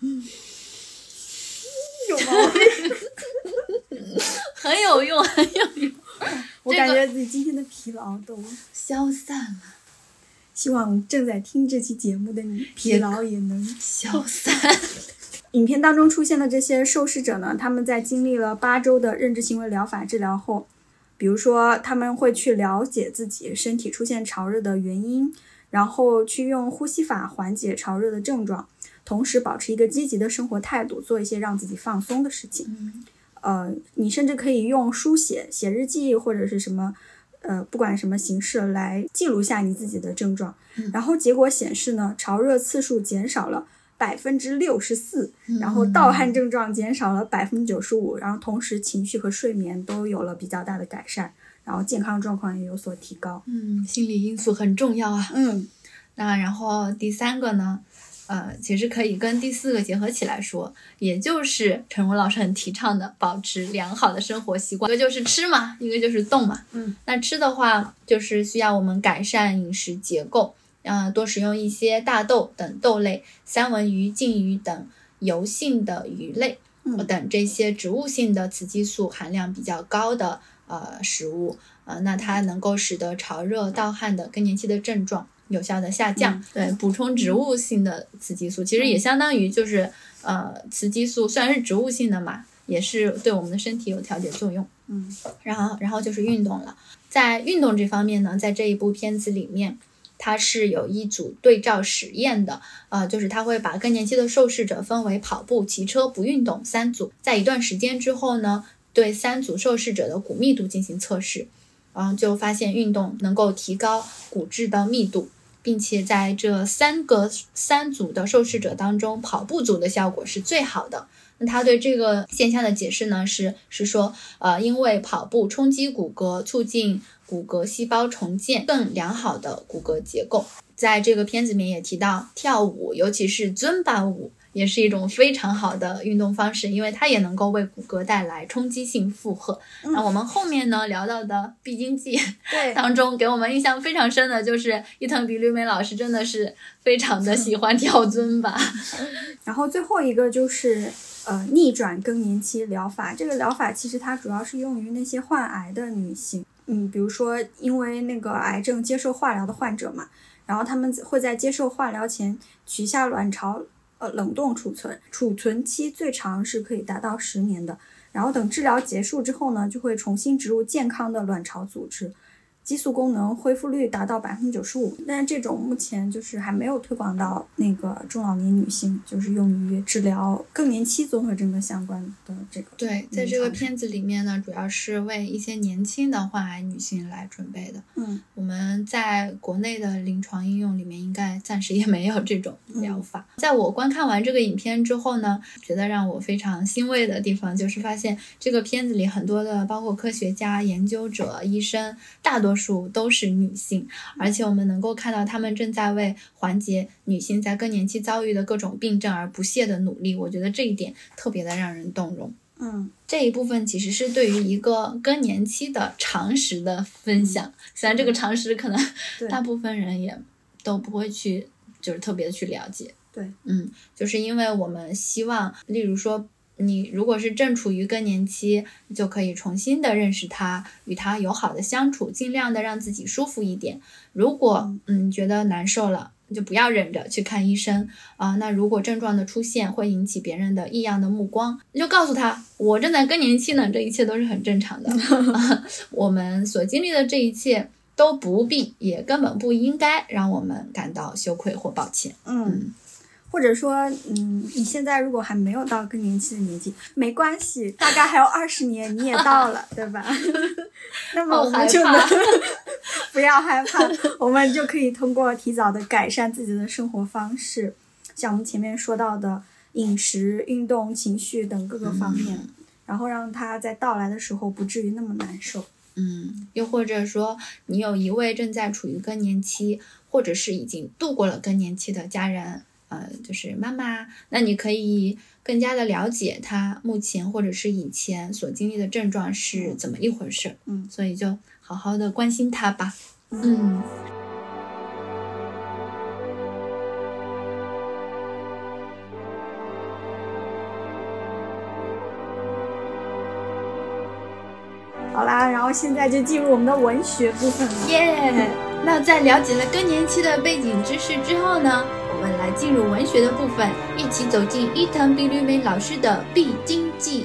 [SPEAKER 7] 嗯，有毛病。
[SPEAKER 6] 很有用，很有用。
[SPEAKER 7] 我感觉自己今天的疲劳都
[SPEAKER 6] 消散了，
[SPEAKER 7] 希望正在听这期节目的你，疲劳也能
[SPEAKER 6] 消散。
[SPEAKER 7] 影片当中出现的这些受试者呢，他们在经历了八周的认知行为疗法治疗后，比如说他们会去了解自己身体出现潮热的原因，然后去用呼吸法缓解潮热的症状，同时保持一个积极的生活态度，做一些让自己放松的事情。
[SPEAKER 6] 嗯
[SPEAKER 7] 呃，你甚至可以用书写、写日记或者是什么，呃，不管什么形式来记录下你自己的症状。
[SPEAKER 6] 嗯
[SPEAKER 7] 然后结果显示呢，潮热次数减少了百分之六十四，然后盗汗症状减少了百分之九十五，然后同时情绪和睡眠都有了比较大的改善，然后健康状况也有所提高。
[SPEAKER 6] 嗯，心理因素很重要啊。
[SPEAKER 7] 嗯，
[SPEAKER 6] 那然后第三个呢，呃，其实可以跟第四个结合起来说，也就是陈儒老师很提倡的保持良好的生活习惯，一个就是吃嘛，一个就是动嘛。
[SPEAKER 7] 嗯，
[SPEAKER 6] 那吃的话，就是需要我们改善饮食结构，呃，多食用一些大豆等豆类、三文鱼、鲭鱼等油性的鱼类，
[SPEAKER 7] 嗯
[SPEAKER 6] 等这些植物性的雌激素含量比较高的呃食物，呃，那它能够使得潮热、盗汗的更年期的症状有效的下降。对，补充植物性的雌激素，其实也相当于就是呃雌激素虽然是植物性的嘛，也是对我们的身体有调节作用。
[SPEAKER 7] 嗯，
[SPEAKER 6] 然后然后就是运动了，在运动这方面呢，在这一部片子里面。它是有一组对照实验的，呃，就是它会把更年期的受试者分为跑步、骑车、不运动三组，在一段时间之后呢，对三组受试者的骨密度进行测试，然后就发现运动能够提高骨质的密度，并且在这三个三组的受试者当中，跑步组的效果是最好的。那他对这个现象的解释呢，是是说，呃，因为跑步冲击骨骼，促进骨骼细胞重建，更良好的骨骼结构。在这个片子里面也提到，跳舞，尤其是尊巴舞，也是一种非常好的运动方式，因为它也能够为骨骼带来冲击性负荷。那我们后面呢聊到的必经记
[SPEAKER 7] 对，
[SPEAKER 6] 当中，给我们印象非常深的就是伊藤比吕美老师真的是非常的喜欢跳尊巴。
[SPEAKER 7] 然后最后一个就是呃逆转更年期疗法。这个疗法其实它主要是用于那些患癌的女性，嗯，比如说因为那个癌症接受化疗的患者嘛，然后他们会在接受化疗前取下卵巢，呃，冷冻储存，储存期最长是可以达到十年的。然后等治疗结束之后呢，就会重新植入健康的卵巢组织。激素功能恢复率达到百分之九十五，但是这种目前就是还没有推广到那个中老年女性，就是用于治疗更年期综合征的相关的这个。
[SPEAKER 6] 对，在这个片子里面呢，主要是为一些年轻的患癌女性来准备的。
[SPEAKER 7] 嗯，
[SPEAKER 6] 我们在国内的临床应用里面，应该暂时也没有这种疗法。在我观看完这个影片之后呢，觉得让我非常欣慰的地方，就是发现这个片子里很多的，包括科学家、研究者、医生，大多数都是女性，而且我们能够看到她们正在为缓解女性在更年期遭遇的各种病症而不懈的努力。我觉得这一点特别的让人动容。
[SPEAKER 7] 嗯，
[SPEAKER 6] 这一部分其实是对于一个更年期的常识的分享，虽然这个常识可能大部分人也都不会去，就是特别的去了解。
[SPEAKER 7] 对，
[SPEAKER 6] 嗯，就是因为我们希望，例如说，你如果是正处于更年期，就可以重新的认识他，与他友好的相处，尽量的让自己舒服一点。如果嗯觉得难受了，就不要忍着去看医生啊、那如果症状的出现会引起别人的异样的目光，你就告诉他，我正在更年期呢，这一切都是很正常的。我们所经历的这一切都不必，也根本不应该让我们感到羞愧或抱歉。
[SPEAKER 7] 嗯，或者说，嗯，你现在如果还没有到更年期的年纪，没关系，大概还有二十年你也到了，对吧？那么我们就能 不要害怕，我们就可以通过提早的改善自己的生活方式，像我们前面说到的饮食、运动、情绪等各个方面，然后让它在到来的时候不至于那么难受。
[SPEAKER 6] 嗯，又或者说，你有一位正在处于更年期，或者是已经度过了更年期的家人，呃，就是妈妈，那你可以更加的了解他目前或者是以前所经历的症状是怎么一回事。
[SPEAKER 7] 嗯，
[SPEAKER 6] 所以就好好的关心他吧。嗯。
[SPEAKER 7] 好啦，然后现在就进入我们的文学部分了。
[SPEAKER 6] 耶那在了解了更年期的背景知识之后呢，我们来进入文学的部分，一起走进伊藤比吕美老师的必经记。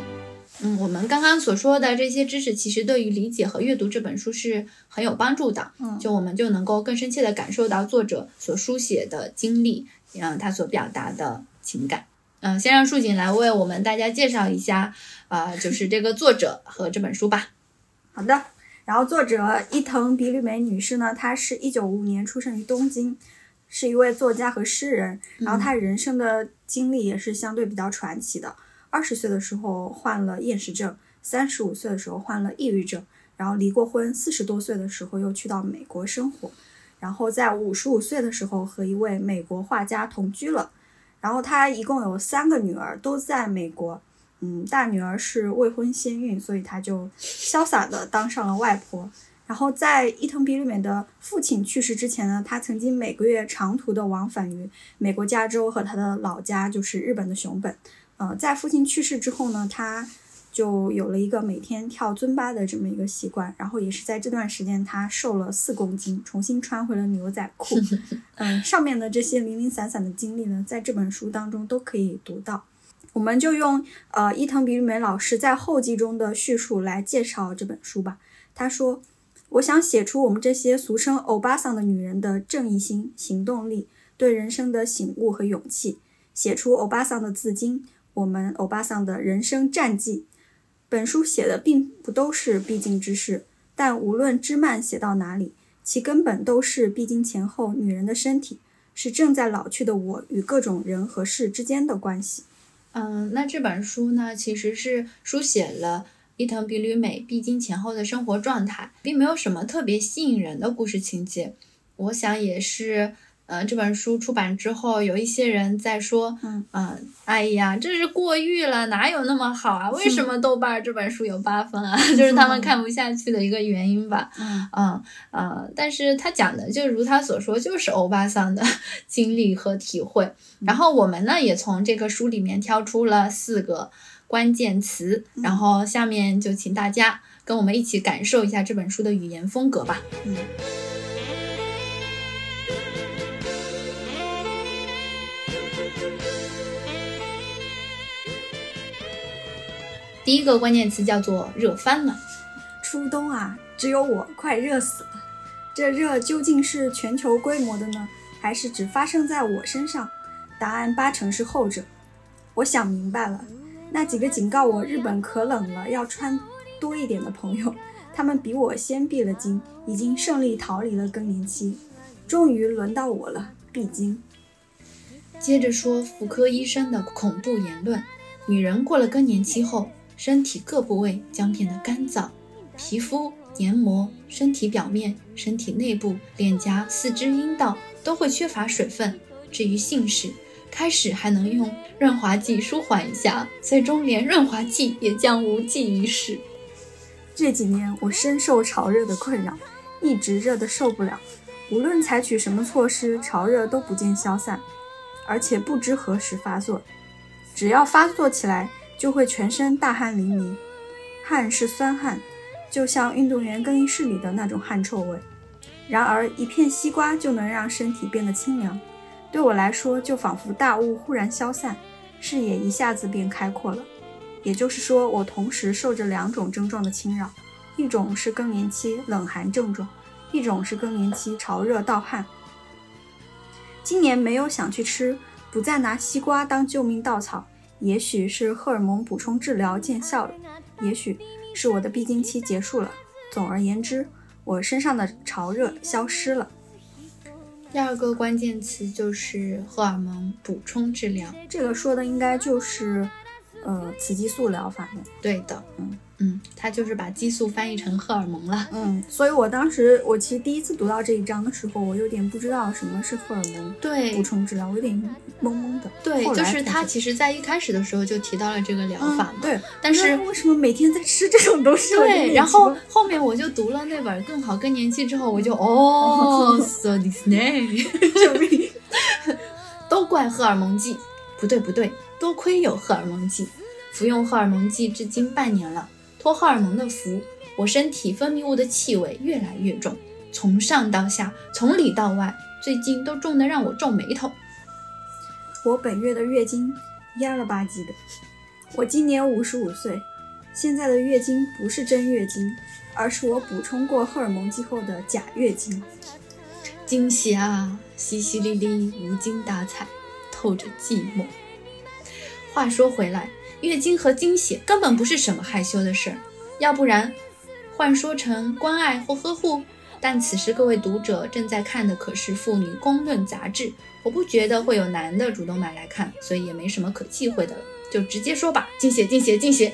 [SPEAKER 6] 嗯，我们刚刚所说的这些知识，其实对于理解和阅读这本书是很有帮助的。
[SPEAKER 7] 嗯
[SPEAKER 6] 就我们就能够更深切的感受到作者所书写的经历，嗯，他所表达的情感。嗯，先让树井来为我们大家介绍一下，呃、就是这个作者和这本书吧。
[SPEAKER 7] 好的，然后作者伊藤比吕美女士呢，她是一九五五年出生于东京，是一位作家和诗人。然后他人生的经历也是相对比较传奇的。二十岁的时候患了厌食症，三十五岁的时候患了抑郁症，然后离过婚，四十多岁的时候又去到美国生活，然后在五十五岁的时候和一位美国画家同居了。然后他一共有三个女儿，都在美国。嗯，大女儿是未婚先孕，所以她就潇洒的当上了外婆。然后在伊藤比吕美的父亲去世之前呢，他曾经每个月长途的往返于美国加州和他的老家，就是日本的熊本。呃，在父亲去世之后呢，他就有了一个每天跳尊巴的这么一个习惯。然后也是在这段时间，他瘦了四公斤，重新穿回了牛仔裤。嗯，上面的这些零零散散的经历呢，在这本书当中都可以读到。我们就用呃伊藤比吕美老师在后记中的叙述来介绍这本书吧。他说：“我想写出我们这些俗称欧巴桑的女人的正义心、行动力、对人生的醒悟和勇气，写出欧巴桑的自经，我们欧巴桑的人生战绩。本书写的并不都是必经之事，但无论枝蔓写到哪里，其根本都是必经前后女人的身体，是正在老去的我与各种人和事之间的关系。”
[SPEAKER 6] 嗯，那这本书呢，其实是书写了伊藤比吕美必经前后的生活状态，并没有什么特别吸引人的故事情节。我想也是，呃，这本书出版之后，有一些人在说，
[SPEAKER 7] 嗯
[SPEAKER 6] 呃哎呀，这是过誉了，哪有那么好啊？为什么豆瓣儿这本书有八分啊？就是他们看不下去的一个原因吧。
[SPEAKER 7] 嗯
[SPEAKER 6] 嗯呃，但是他讲的就如他所说，就是欧巴桑的 经历和体会。然后我们呢，也从这个书里面挑出了四个关键词，然后下面就请大家跟我们一起感受一下这本书的语言风格吧。
[SPEAKER 7] 嗯
[SPEAKER 6] 第一个关键词叫做热翻了。
[SPEAKER 7] 初冬啊，只有我快热死了。这热究竟是全球规模的呢，还是只发生在我身上？答案八成是后者。我想明白了，那几个警告我日本可冷了，要穿多一点的朋友，他们比我先闭了经，已经胜利逃离了更年期。终于轮到我了，闭经。
[SPEAKER 6] 接着说妇科医生的恐怖言论：女人过了更年期后，身体各部位将变得干燥，皮肤、黏膜、身体表面、身体内部、脸颊、四肢、阴道都会缺乏水分。至于性事，开始还能用润滑剂舒缓一下，最终连润滑剂也将无济于事。
[SPEAKER 7] 这几年我深受潮热的困扰，一直热得受不了，无论采取什么措施，潮热都不见消散，而且不知何时发作。只要发作起来，就会全身大汗淋漓，汗是酸汗，就像运动员更衣室里的那种汗臭味。然而，一片西瓜就能让身体变得清凉。对我来说，就仿佛大雾忽然消散，视野一下子变开阔了。也就是说，我同时受着两种症状的侵扰：一种是更年期冷寒症状，一种是更年期潮热盗汗。今年没有想去吃，不再拿西瓜当救命稻草，也许是荷尔蒙补充治疗见效了，也许是我的必经期结束了。总而言之。我身上的潮热消失了。
[SPEAKER 6] 第二个关键词就是荷尔蒙补充治疗，
[SPEAKER 7] 这个说的应该就是，呃，雌激素疗法的。
[SPEAKER 6] 对的，嗯。嗯，他就是把激素翻译成荷尔蒙了。
[SPEAKER 7] 嗯，所以我当时我其实第一次读到这一章的时候，我有点不知道什么是荷尔蒙
[SPEAKER 6] 对
[SPEAKER 7] 补充治疗，我有点懵懵的。
[SPEAKER 6] 对，就是他其实在一开始的时候就提到了这个疗法嘛。
[SPEAKER 7] 对，
[SPEAKER 6] 但是
[SPEAKER 7] 为什么每天在吃这种东西？
[SPEAKER 6] 对，然后后面我就读了那本《更好更年期》之后，我就哦，so this name，
[SPEAKER 7] 救命！
[SPEAKER 6] 都怪荷尔蒙剂，不对不对，多亏有荷尔蒙剂，服用荷尔蒙剂至今半年了。托荷尔蒙的福，我身体分泌物的气味越来越重，从上到下，从里到外，最近都重得让我皱眉头。
[SPEAKER 7] 我本月的月经压了吧唧的。我今年五十五岁，现在的月经不是真月经，而是我补充过荷尔蒙剂后的假月经。
[SPEAKER 6] 惊喜啊，淅淅沥沥，无精打采，透着寂寞。话说回来。月经和经血根本不是什么害羞的事儿，要不然换说成关爱或呵护。但此时各位读者正在看的可是《妇女公论》杂志，我不觉得会有男的主动买来看，所以也没什么可忌讳的了，就直接说吧。经血，经血，经血。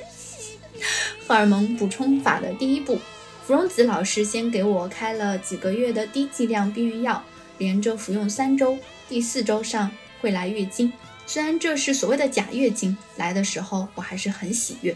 [SPEAKER 6] 荷尔蒙补充法的第一步，芙蓉子老师先给我开了几个月的低剂量避孕药，连着服用三周，第四周上会来月经。虽然这是所谓的假月经来的时候，我还是很喜悦。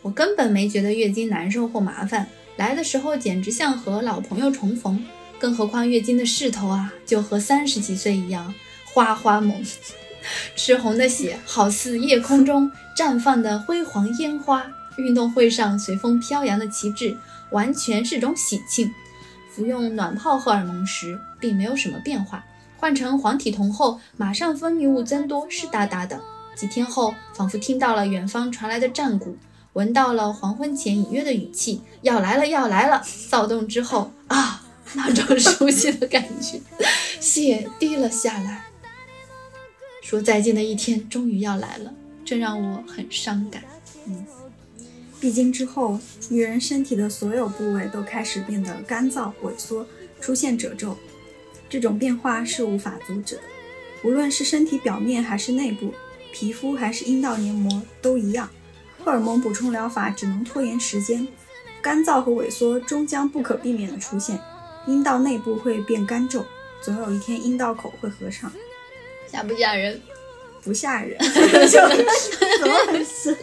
[SPEAKER 6] 我根本没觉得月经难受或麻烦，来的时候简直像和老朋友重逢。更何况月经的势头啊，就和三十几岁一样，花花猛，赤红的血好似夜空中绽放的辉煌烟花，运动会上随风飘扬的旗帜，完全是种喜庆。服用暖泡荷尔蒙时，并没有什么变化。换成黄体酮后，马上分泌物增多，湿哒哒的。几天后，仿佛听到了远方传来的战鼓，闻到了黄昏前隐约的语气，要来了，要来了！躁动之后啊，那种 熟悉的感觉，血滴了下来。说再见的一天终于要来了，这让我很伤感。
[SPEAKER 7] 嗯，闭经之后，女人身体的所有部位都开始变得干燥萎缩，出现褶皱。这种变化是无法阻止的，无论是身体表面还是内部，皮肤还是阴道黏膜都一样。荷尔蒙补充疗法只能拖延时间，干燥和萎缩终将不可避免的出现，阴道内部会变干皱，总有一天阴道口会合上。
[SPEAKER 6] 吓不吓人？
[SPEAKER 7] 不吓人，怎么回事？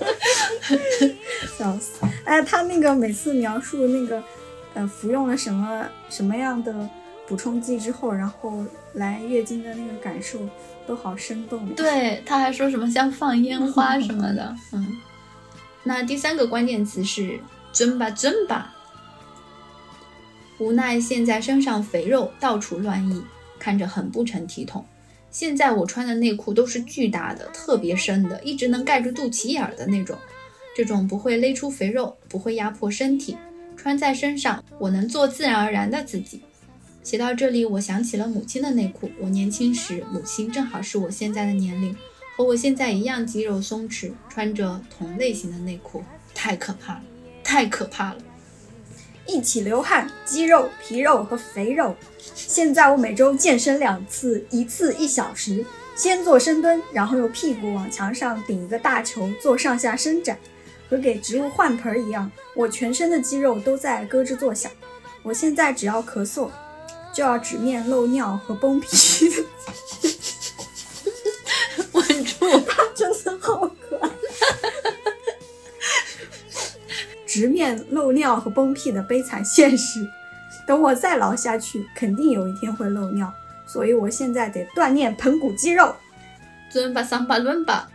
[SPEAKER 7] 笑死！哎，他那个每次描述那个，呃，服用了什么什么样的？补充剂之后，然后来月经的那个感受都好生动。
[SPEAKER 6] 对，他还说什么像放烟花 什么的。嗯，那第三个关键词是尊吧尊吧。无奈现在身上肥肉到处乱溢，看着很不成体统。现在我穿的内裤都是巨大的、特别深的，一直能盖住肚脐眼的那种。这种不会勒出肥肉，不会压迫身体，穿在身上我能做自然而然的自己。写到这里，我想起了母亲的内裤。我年轻时，母亲正好是我现在的年龄，和我现在一样肌肉松弛，穿着同类型的内裤，太可怕了，太可怕了！
[SPEAKER 7] 一起流汗，肌肉、皮肉和肥肉。现在我每周健身两次，一次一小时，先做深蹲，然后用屁股往墙上顶一个大球，做上下伸展，和给植物换盆一样。我全身的肌肉都在咯吱作响。我现在只要咳嗽。就要直面漏尿和崩皮。稳住，他 真的好可爱。直面漏尿和崩屁的悲惨现实，等我再老下去，肯定有一天会漏尿，所以我现在得锻炼盆骨肌肉。
[SPEAKER 6] 尊巴桑巴伦巴，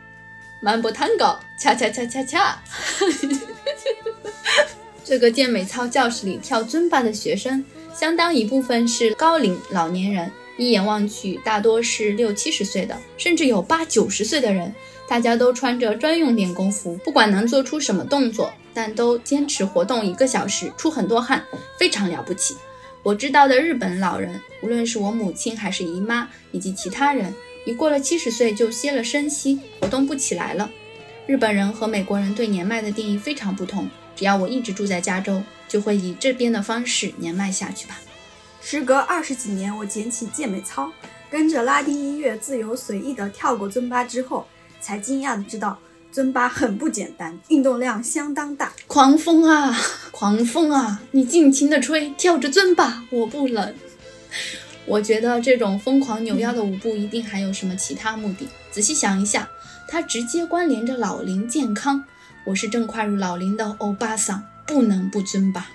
[SPEAKER 6] 满步探戈，恰恰恰恰恰。这个健美操教室里跳尊巴的学生相当一部分是高龄老年人，一眼望去，大多是六七十岁的，甚至有八九十岁的人。大家都穿着专用练功服，不管能做出什么动作，但都坚持活动一个小时，出很多汗，非常了不起。我知道的日本老人，无论是我母亲还是姨妈，以及其他人，一过了七十岁就歇了生息，活动不起来了。日本人和美国人对年迈的定义非常不同。只要我一直住在加州，就会以这边的方式年迈下去吧。
[SPEAKER 7] 时隔二十几年，我捡起健美操，跟着拉丁音乐自由随意地跳过尊巴之后，才惊讶地知道尊巴很不简单，运动量相当大。
[SPEAKER 6] 狂风啊，狂风啊，你尽情的吹，跳着尊巴，我不冷。我觉得这种疯狂扭腰的舞步一定还有什么其他目的。仔细想一下，它直接关联着老龄健康。我是正跨入老龄的欧巴桑，不能不尊巴。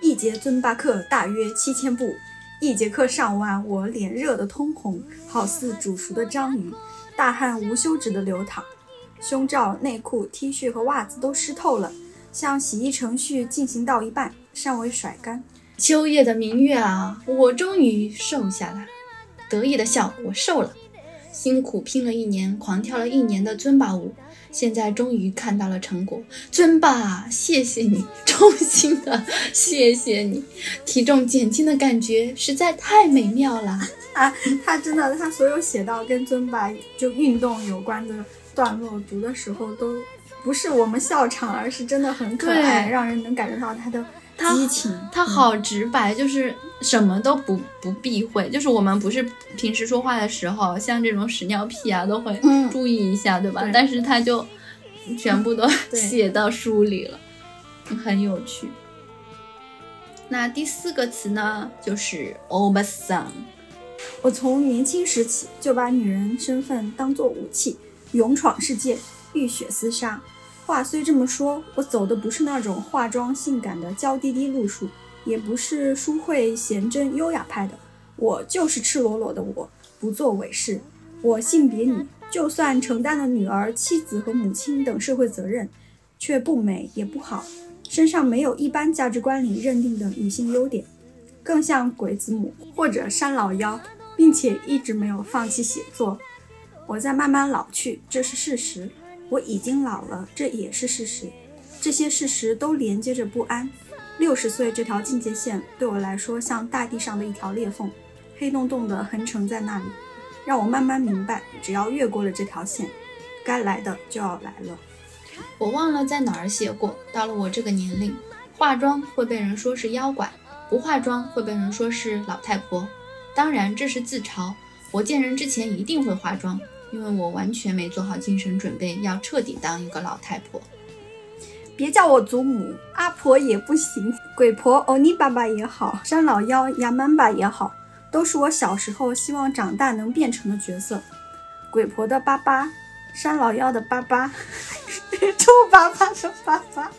[SPEAKER 7] 一节尊巴课大约七千步，一节课上完，我脸热得通红，好似煮熟的章鱼，大汗无休止的流淌，胸罩、内裤、T 恤和袜子都湿透了，像洗衣程序进行到一半，尚未甩干。
[SPEAKER 6] 秋夜的明月啊，我终于瘦下来，得意的笑，我瘦了。辛苦拼了一年，狂跳了一年的尊巴舞。现在终于看到了成果，尊爸，谢谢你，衷心的谢谢你，体重减轻的感觉实在太美妙了
[SPEAKER 7] 啊！他真的，他所有写到跟尊爸就运动有关的段落，读的时候都不是我们笑场，而是真的很可爱，让人能感觉到他的。激情，
[SPEAKER 6] 他好直白，就是什么都不不避讳。就是我们不是平时说话的时候，像这种屎尿屁啊，都会注意一下，对吧？但是他就全部都 写到书里了，很有趣。那第四个词呢，就是欧巴桑。
[SPEAKER 7] 我从年轻时起就把女人身份当做武器，勇闯世界，浴血厮杀。话虽这么说，我走的不是那种化妆性感的娇滴滴路数，也不是淑慧贤贞优雅派的，我就是赤裸裸的我，不做伪饰。我性别女，就算承担了女儿、妻子和母亲等社会责任，却不美也不好，身上没有一般价值观里认定的女性优点，更像鬼子母或者山老妖，并且一直没有放弃写作。我在慢慢老去，这是事实。我已经老了，这也是事实。这些事实都连接着不安。六十岁这条境界线对我来说像大地上的一条裂缝，黑洞洞的横沉在那里，让我慢慢明白，只要越过了这条线，该来的就要来了。
[SPEAKER 6] 我忘了在哪儿写过，到了我这个年龄，化妆会被人说是妖怪，不化妆会被人说是老太婆。当然这是自嘲。我见人之前一定会化妆。因为我完全没做好精神准备，要彻底当一个老太婆。
[SPEAKER 7] 别叫我祖母，阿婆也不行，鬼婆欧尼爸爸也好，山老妖亚曼巴也好，都是我小时候希望长大能变成的角色。鬼婆的爸爸，山老妖的爸爸，猪爸爸的爸爸，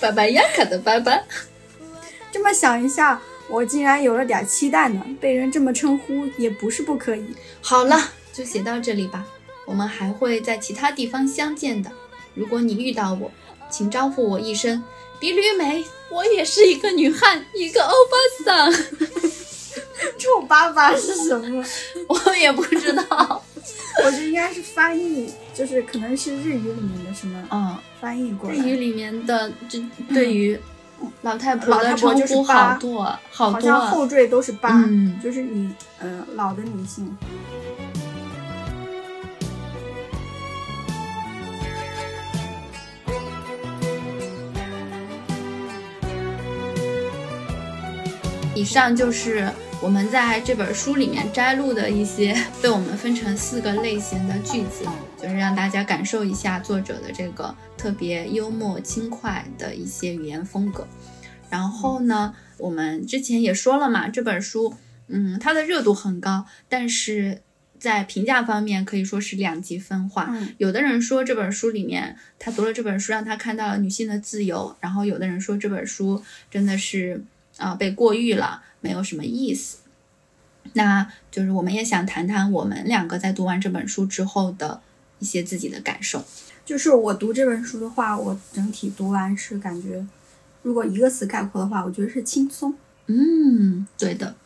[SPEAKER 6] 爸爸亚卡的爸爸。
[SPEAKER 7] 这么想一下，我竟然有了点期待呢。被人这么称呼也不是不可以。
[SPEAKER 6] 好了。就写到这里吧，我们还会在其他地方相见的。如果你遇到我，请招呼我一声“比吕美”，我也是一个女汉，一个欧巴桑。
[SPEAKER 7] 臭巴巴是什么？
[SPEAKER 6] 我也不知道，
[SPEAKER 7] 我觉得应该是翻译，就是可能是日语里面的什么，嗯，翻译过来。
[SPEAKER 6] 日语里面的这对于老太婆
[SPEAKER 7] 的称呼
[SPEAKER 6] 好多，好多，
[SPEAKER 7] 好像后缀都是“八”，就是你，嗯，老的女性。
[SPEAKER 6] 以上就是我们在这本书里面摘录的一些被我们分成四个类型的句子，就是让大家感受一下作者的这个特别幽默轻快的一些语言风格。然后呢，我们之前也说了嘛，这本书，嗯，它的热度很高，但是在评价方面可以说是两极分化。
[SPEAKER 7] 嗯
[SPEAKER 6] 有的人说这本书里面，他读了这本书让他看到了女性的自由，然后有的人说这本书真的是啊、呃被过誉了，没有什么意思。那就是我们也想谈谈我们两个在读完这本书之后的一些自己的感受。
[SPEAKER 7] 就是我读这本书的话，我整体读完是感觉，如果一个词概括的话，我觉得是轻松。
[SPEAKER 6] 嗯，对的，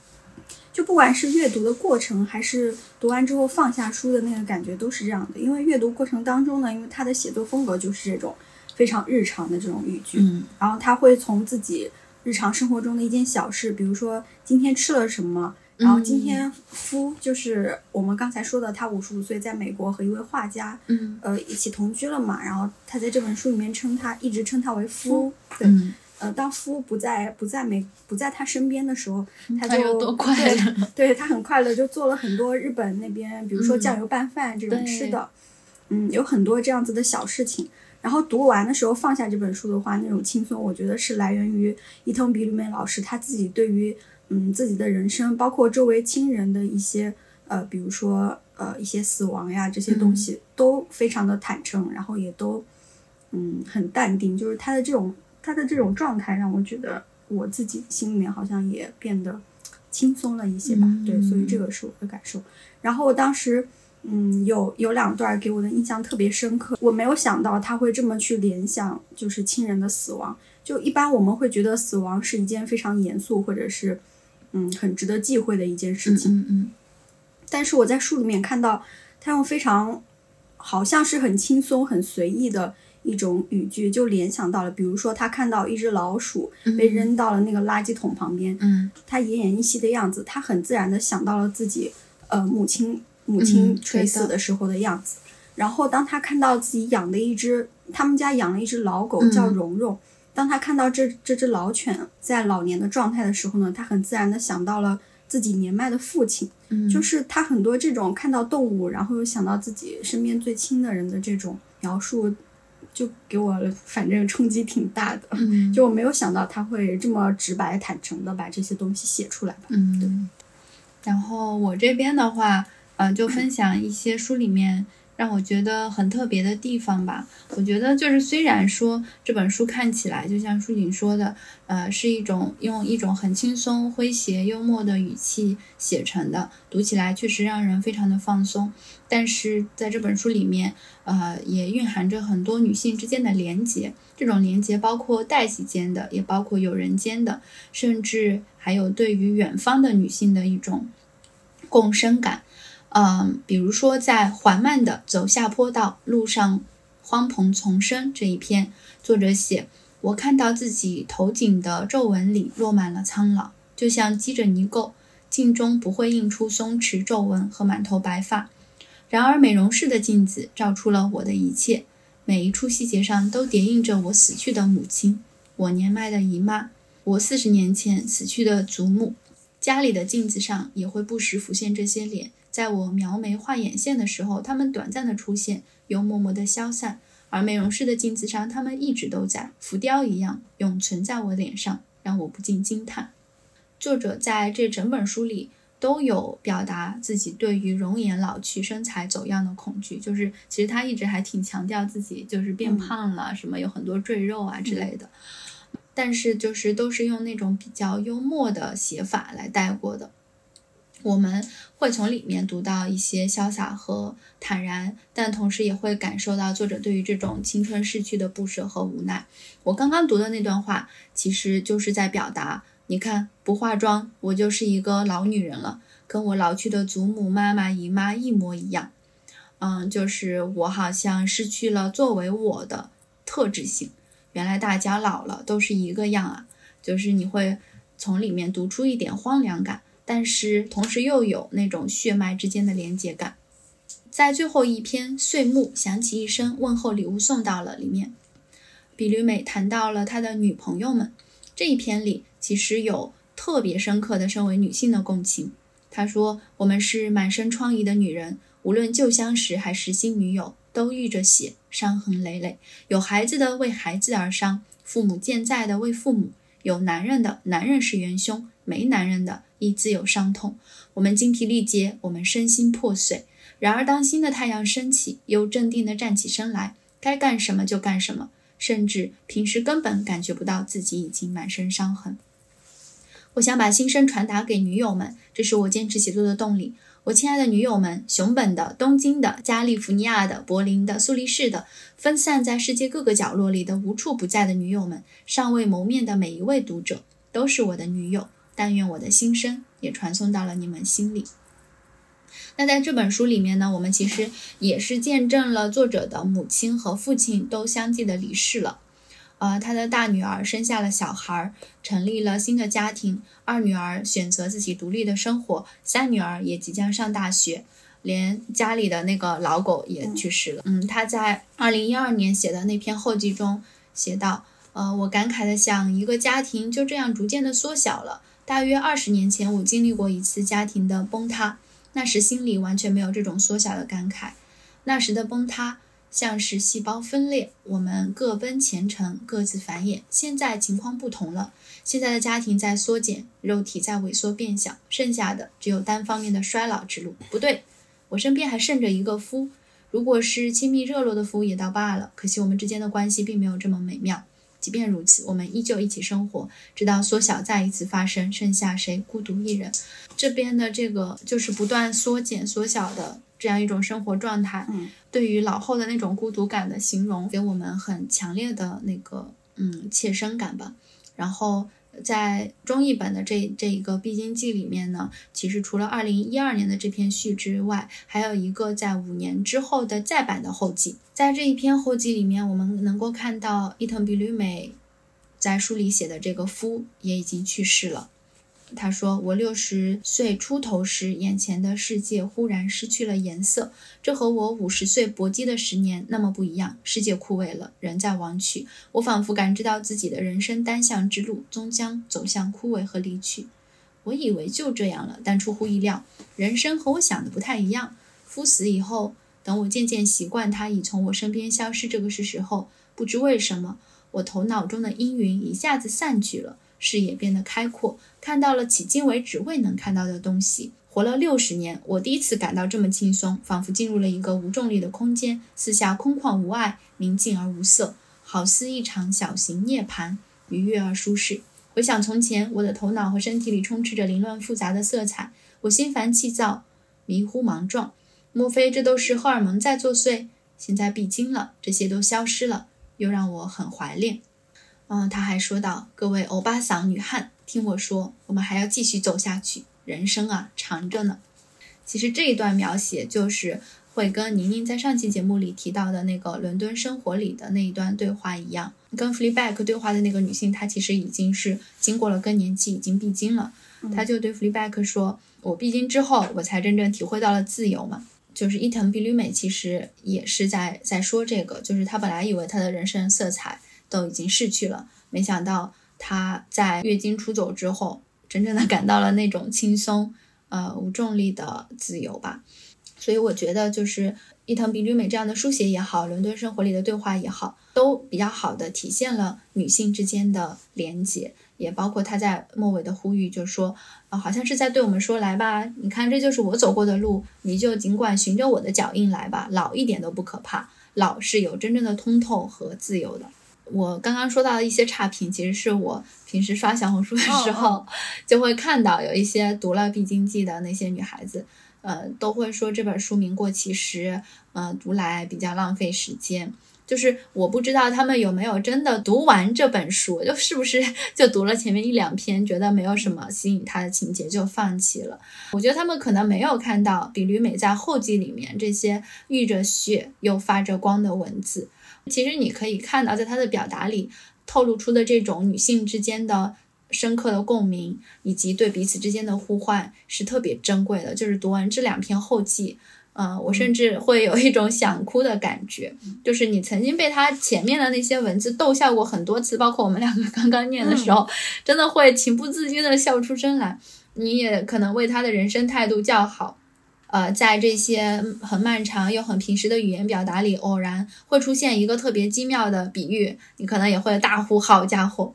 [SPEAKER 7] 就不管是阅读的过程，还是读完之后放下书的那个感觉，都是这样的。因为阅读过程当中呢，因为他的写作风格就是这种非常日常的这种语句，
[SPEAKER 6] 嗯
[SPEAKER 7] 然后他会从自己日常生活中的一件小事，比如说今天吃了什么，然后今天夫就是我们刚才说的，他五十五岁在美国和一位画家
[SPEAKER 6] 嗯
[SPEAKER 7] 呃一起同居了嘛，然后他在这本书里面称他一直称他为夫，对，
[SPEAKER 6] 嗯，
[SPEAKER 7] 呃，当夫不在不在美不在他身边的时候，他
[SPEAKER 6] 他
[SPEAKER 7] 就
[SPEAKER 6] 有多快
[SPEAKER 7] 对
[SPEAKER 6] 乐？
[SPEAKER 7] 对他很快乐，就做了很多日本那边，比如说
[SPEAKER 6] 嗯
[SPEAKER 7] 酱油拌饭这种吃的，嗯，有很多这样子的小事情。然后读完的时候放下这本书的话，那种轻松，我觉得是来源于伊藤比吕美老师他自己对于嗯自己的人生，包括周围亲人的一些呃，比如说呃一些死亡呀这些东西，都非常的坦诚，然后也都嗯很淡定，就是他的这种他的这种状态让我觉得我自己心里面好像也变得轻松了一些吧。对，所以这个是我的感受。然后当时。嗯，有有两段给我的印象特别深刻，我没有想到他会这么去联想，就是亲人的死亡。就一般我们会觉得死亡是一件非常严肃或者是嗯很值得忌讳的一件事情，
[SPEAKER 6] 嗯嗯
[SPEAKER 7] 但是我在书里面看到他用非常好像是很轻松、很随意的一种语句，就联想到了，比如说他看到一只老鼠被扔到了那个垃圾桶旁边，
[SPEAKER 6] 嗯。
[SPEAKER 7] 他奄奄一息的样子，他很自然的想到了自己呃母亲母亲
[SPEAKER 6] 嗯
[SPEAKER 7] 垂死
[SPEAKER 6] 的
[SPEAKER 7] 的时候的样子。然后当他看到自己养的一只，他们家养了一只老狗
[SPEAKER 6] 嗯
[SPEAKER 7] 叫蓉蓉。当他看到这这只老犬在老年的状态的时候呢，他很自然的想到了自己年迈的父亲。
[SPEAKER 6] 嗯，
[SPEAKER 7] 就是他很多这种看到动物，然后又想到自己身边最亲的人的这种描述，就给我反正冲击挺大的。
[SPEAKER 6] 嗯
[SPEAKER 7] 就我没有想到他会这么直白坦诚的把这些东西写出来吧。
[SPEAKER 6] 嗯，然后我这边的话，呃，就分享一些书里面让我觉得很特别的地方吧。我觉得就是虽然说这本书看起来就像书景说的，呃，是一种用一种很轻松、诙谐、幽默的语气写成的，读起来确实让人非常的放松。但是在这本书里面，呃，也蕴含着很多女性之间的连结。这种连结包括代际间的，也包括友人间的，甚至还有对于远方的女性的一种共生感。嗯，比如说在缓慢地走下坡道，路上荒蓬丛生这一篇，作者写：我看到自己头颈的皱纹里落满了苍老，就像积着泥垢，镜中不会映出松弛皱纹和满头白发。然而美容室的镜子照出了我的一切，每一处细节上都叠印着我死去的母亲，我年迈的姨妈，我四十年前死去的祖母。家里的镜子上也会不时浮现这些脸，在我描眉画眼线的时候，它们短暂的出现，又默默的消散；而美容室的镜子上，它们一直都在，浮雕一样永存在我脸上，让我不禁惊叹。作者在这整本书里都有表达自己对于容颜老去、身材走样的恐惧，就是其实他一直还挺强调自己就是变胖了，什么有很多赘肉啊之类的。但是就是都是用那种比较幽默的写法来带过的。我们会从里面读到一些潇洒和坦然，但同时也会感受到作者对于这种青春逝去的不舍和无奈。我刚刚读的那段话，其实就是在表达：你看，不化妆，我就是一个老女人了，跟我老去的祖母、妈妈、姨妈一模一样。嗯，就是我好像失去了作为我的特质性。原来大家老了都是一个样啊，就是你会从里面读出一点荒凉感，但是同时又有那种血脉之间的连结感。在最后一篇岁暮响起一声问候礼物送到了里面，比吕美谈到了她的女朋友们。这一篇里其实有特别深刻的身为女性的共情。她说：“我们是满身疮痍的女人，无论旧相识还是新女友。”都遇着血，伤痕累累。有孩子的为孩子而伤，父母健在的为父母。有男人的，男人是元凶，没男人的亦自有伤痛。我们精疲力竭，我们身心破碎。然而，当新的太阳升起，又镇定地站起身来，该干什么就干什么，甚至平时根本感觉不到自己已经满身伤痕。我想把心声传达给女友们，这是我坚持写作的动力。我亲爱的女友们，熊本的、东京的、加利福尼亚的、柏林的、苏黎世的，分散在世界各个角落里的无处不在的女友们，尚未谋面的每一位读者，都是我的女友。但愿我的心声也传送到了你们心里。那在这本书里面呢，我们其实也是见证了作者的母亲和父亲都相继的离世了。呃，他的大女儿生下了小孩，成立了新的家庭；二女儿选择自己独立的生活；三女儿也即将上大学，连家里的那个老狗也去世了。嗯，他在二零一二年写的那篇后记中写道：“呃，我感慨的想，一个家庭就这样逐渐的缩小了。大约二十年前，我经历过一次家庭的崩塌，那时心里完全没有这种缩小的感慨。那时的崩塌。”像是细胞分裂，我们各奔前程，各自繁衍。现在情况不同了，现在的家庭在缩减，肉体在萎缩变小，剩下的只有单方面的衰老之路。不对，我身边还剩着一个夫，如果是亲密热络的夫也倒罢了。可惜我们之间的关系并没有这么美妙。即便如此，我们依旧一起生活，直到缩小再一次发生，剩下谁孤独一人？这边的这个就是不断缩减、缩小的。这样一种生活状态，嗯，对于老后的那种孤独感的形容，给我们很强烈的那个嗯切身感吧。然后在中译本的这这一个必经记里面呢，其实除了二零一二年的这篇序之外，还有一个在五年之后的再版的后记。在这一篇后记里面，我们能够看到伊藤比吕美在书里写的这个夫也已经去世了。他说：“我六十岁出头时，眼前的世界忽然失去了颜色。这和我五十岁搏击的十年那么不一样。世界枯萎了，人在亡去。我仿佛感知到自己的人生单向之路终将走向枯萎和离去。我以为就这样了，但出乎意料，人生和我想的不太一样。夫死以后，等我渐渐习惯他已从我身边消失这个事实后，不知为什么，我头脑中的阴云一下子散去了。”视野变得开阔，看到了迄今为止未能看到的东西。活了六十年，我第一次感到这么轻松，仿佛进入了一个无重力的空间，四下空旷无碍，宁静而无色，好似一场小型涅槃，愉悦而舒适。回想从前，我的头脑和身体里充斥着凌乱复杂的色彩，我心烦气躁，迷糊莽撞。莫非这都是荷尔蒙在作祟？现在必经了，这些都消失了，又让我很怀恋。嗯，他还说道：“各位欧巴桑女汉，听我说，我们还要继续走下去。人生啊，长着呢。其实这一段描写就是会跟宁宁在上期节目里提到的那个伦敦生活里的那一段对话一样。跟 Fleabag 对话的那个女性，她其实已经是经过了更年期，已经闭经了。她就对 Fleabag 说：‘我闭经之后，我才真正体会到了自由嘛。’就是伊藤比吕美其实也是在在说这个，就是她本来以为她的人生色彩。”都已经逝去了，没想到她在月经出走之后，真正的感到了那种轻松，呃，无重力的自由吧。所以我觉得，就是伊藤比吕美这样的书写也好，伦敦生活里的对话也好，都比较好的体现了女性之间的连结，也包括她在末尾的呼吁，就是说，啊，好像是在对我们说，来吧，你看这就是我走过的路，你就尽管循着我的脚印来吧，老一点都不可怕，老是有真正的通透和自由的。我刚刚说到的一些差评，其实是我平时刷小红书的时候就会看到，有一些读了《必经记》的那些女孩子，呃，都会说这本书名过其实，呃，读来比较浪费时间。就是我不知道他们有没有真的读完这本书，就是不是就读了前面一两篇，觉得没有什么吸引他的情节就放弃了。我觉得他们可能没有看到比吕美在后记里面这些遇着血又发着光的文字。其实你可以看到，在她的表达里透露出的这种女性之间的深刻的共鸣，以及对彼此之间的呼唤，是特别珍贵的。就是读完这两篇后记，嗯，我甚至会有一种想哭的感觉。就是你曾经被她前面的那些文字逗笑过很多次，包括我们两个刚刚念的时候，真的会情不自禁的笑出声来。你也可能为她的人生态度叫好。呃，在这些很漫长又很平实的语言表达里，偶然会出现一个特别精妙的比喻，你可能也会大呼“好家伙”。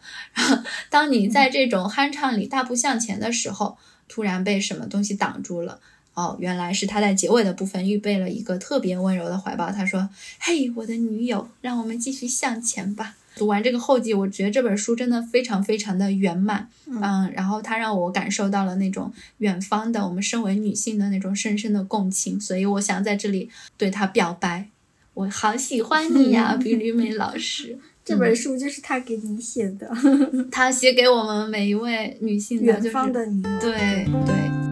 [SPEAKER 6] 当你在这种酣畅里大步向前的时候，突然被什么东西挡住了。哦，原来是他在结尾的部分预备了一个特别温柔的怀抱。他说：“嘿，我的女友，让我们继续向前吧。”读完这个后记，我觉得这本书真的非常非常的圆满。嗯，然后它让我感受到了那种远方的我们身为女性的那种深深的共情。所以我想在这里对他表白，我好喜欢你呀，比吕美老师。
[SPEAKER 7] 这本书就是他给你写的，
[SPEAKER 6] 他写给我们每一位女性的
[SPEAKER 7] 远方的女友。
[SPEAKER 6] 对对。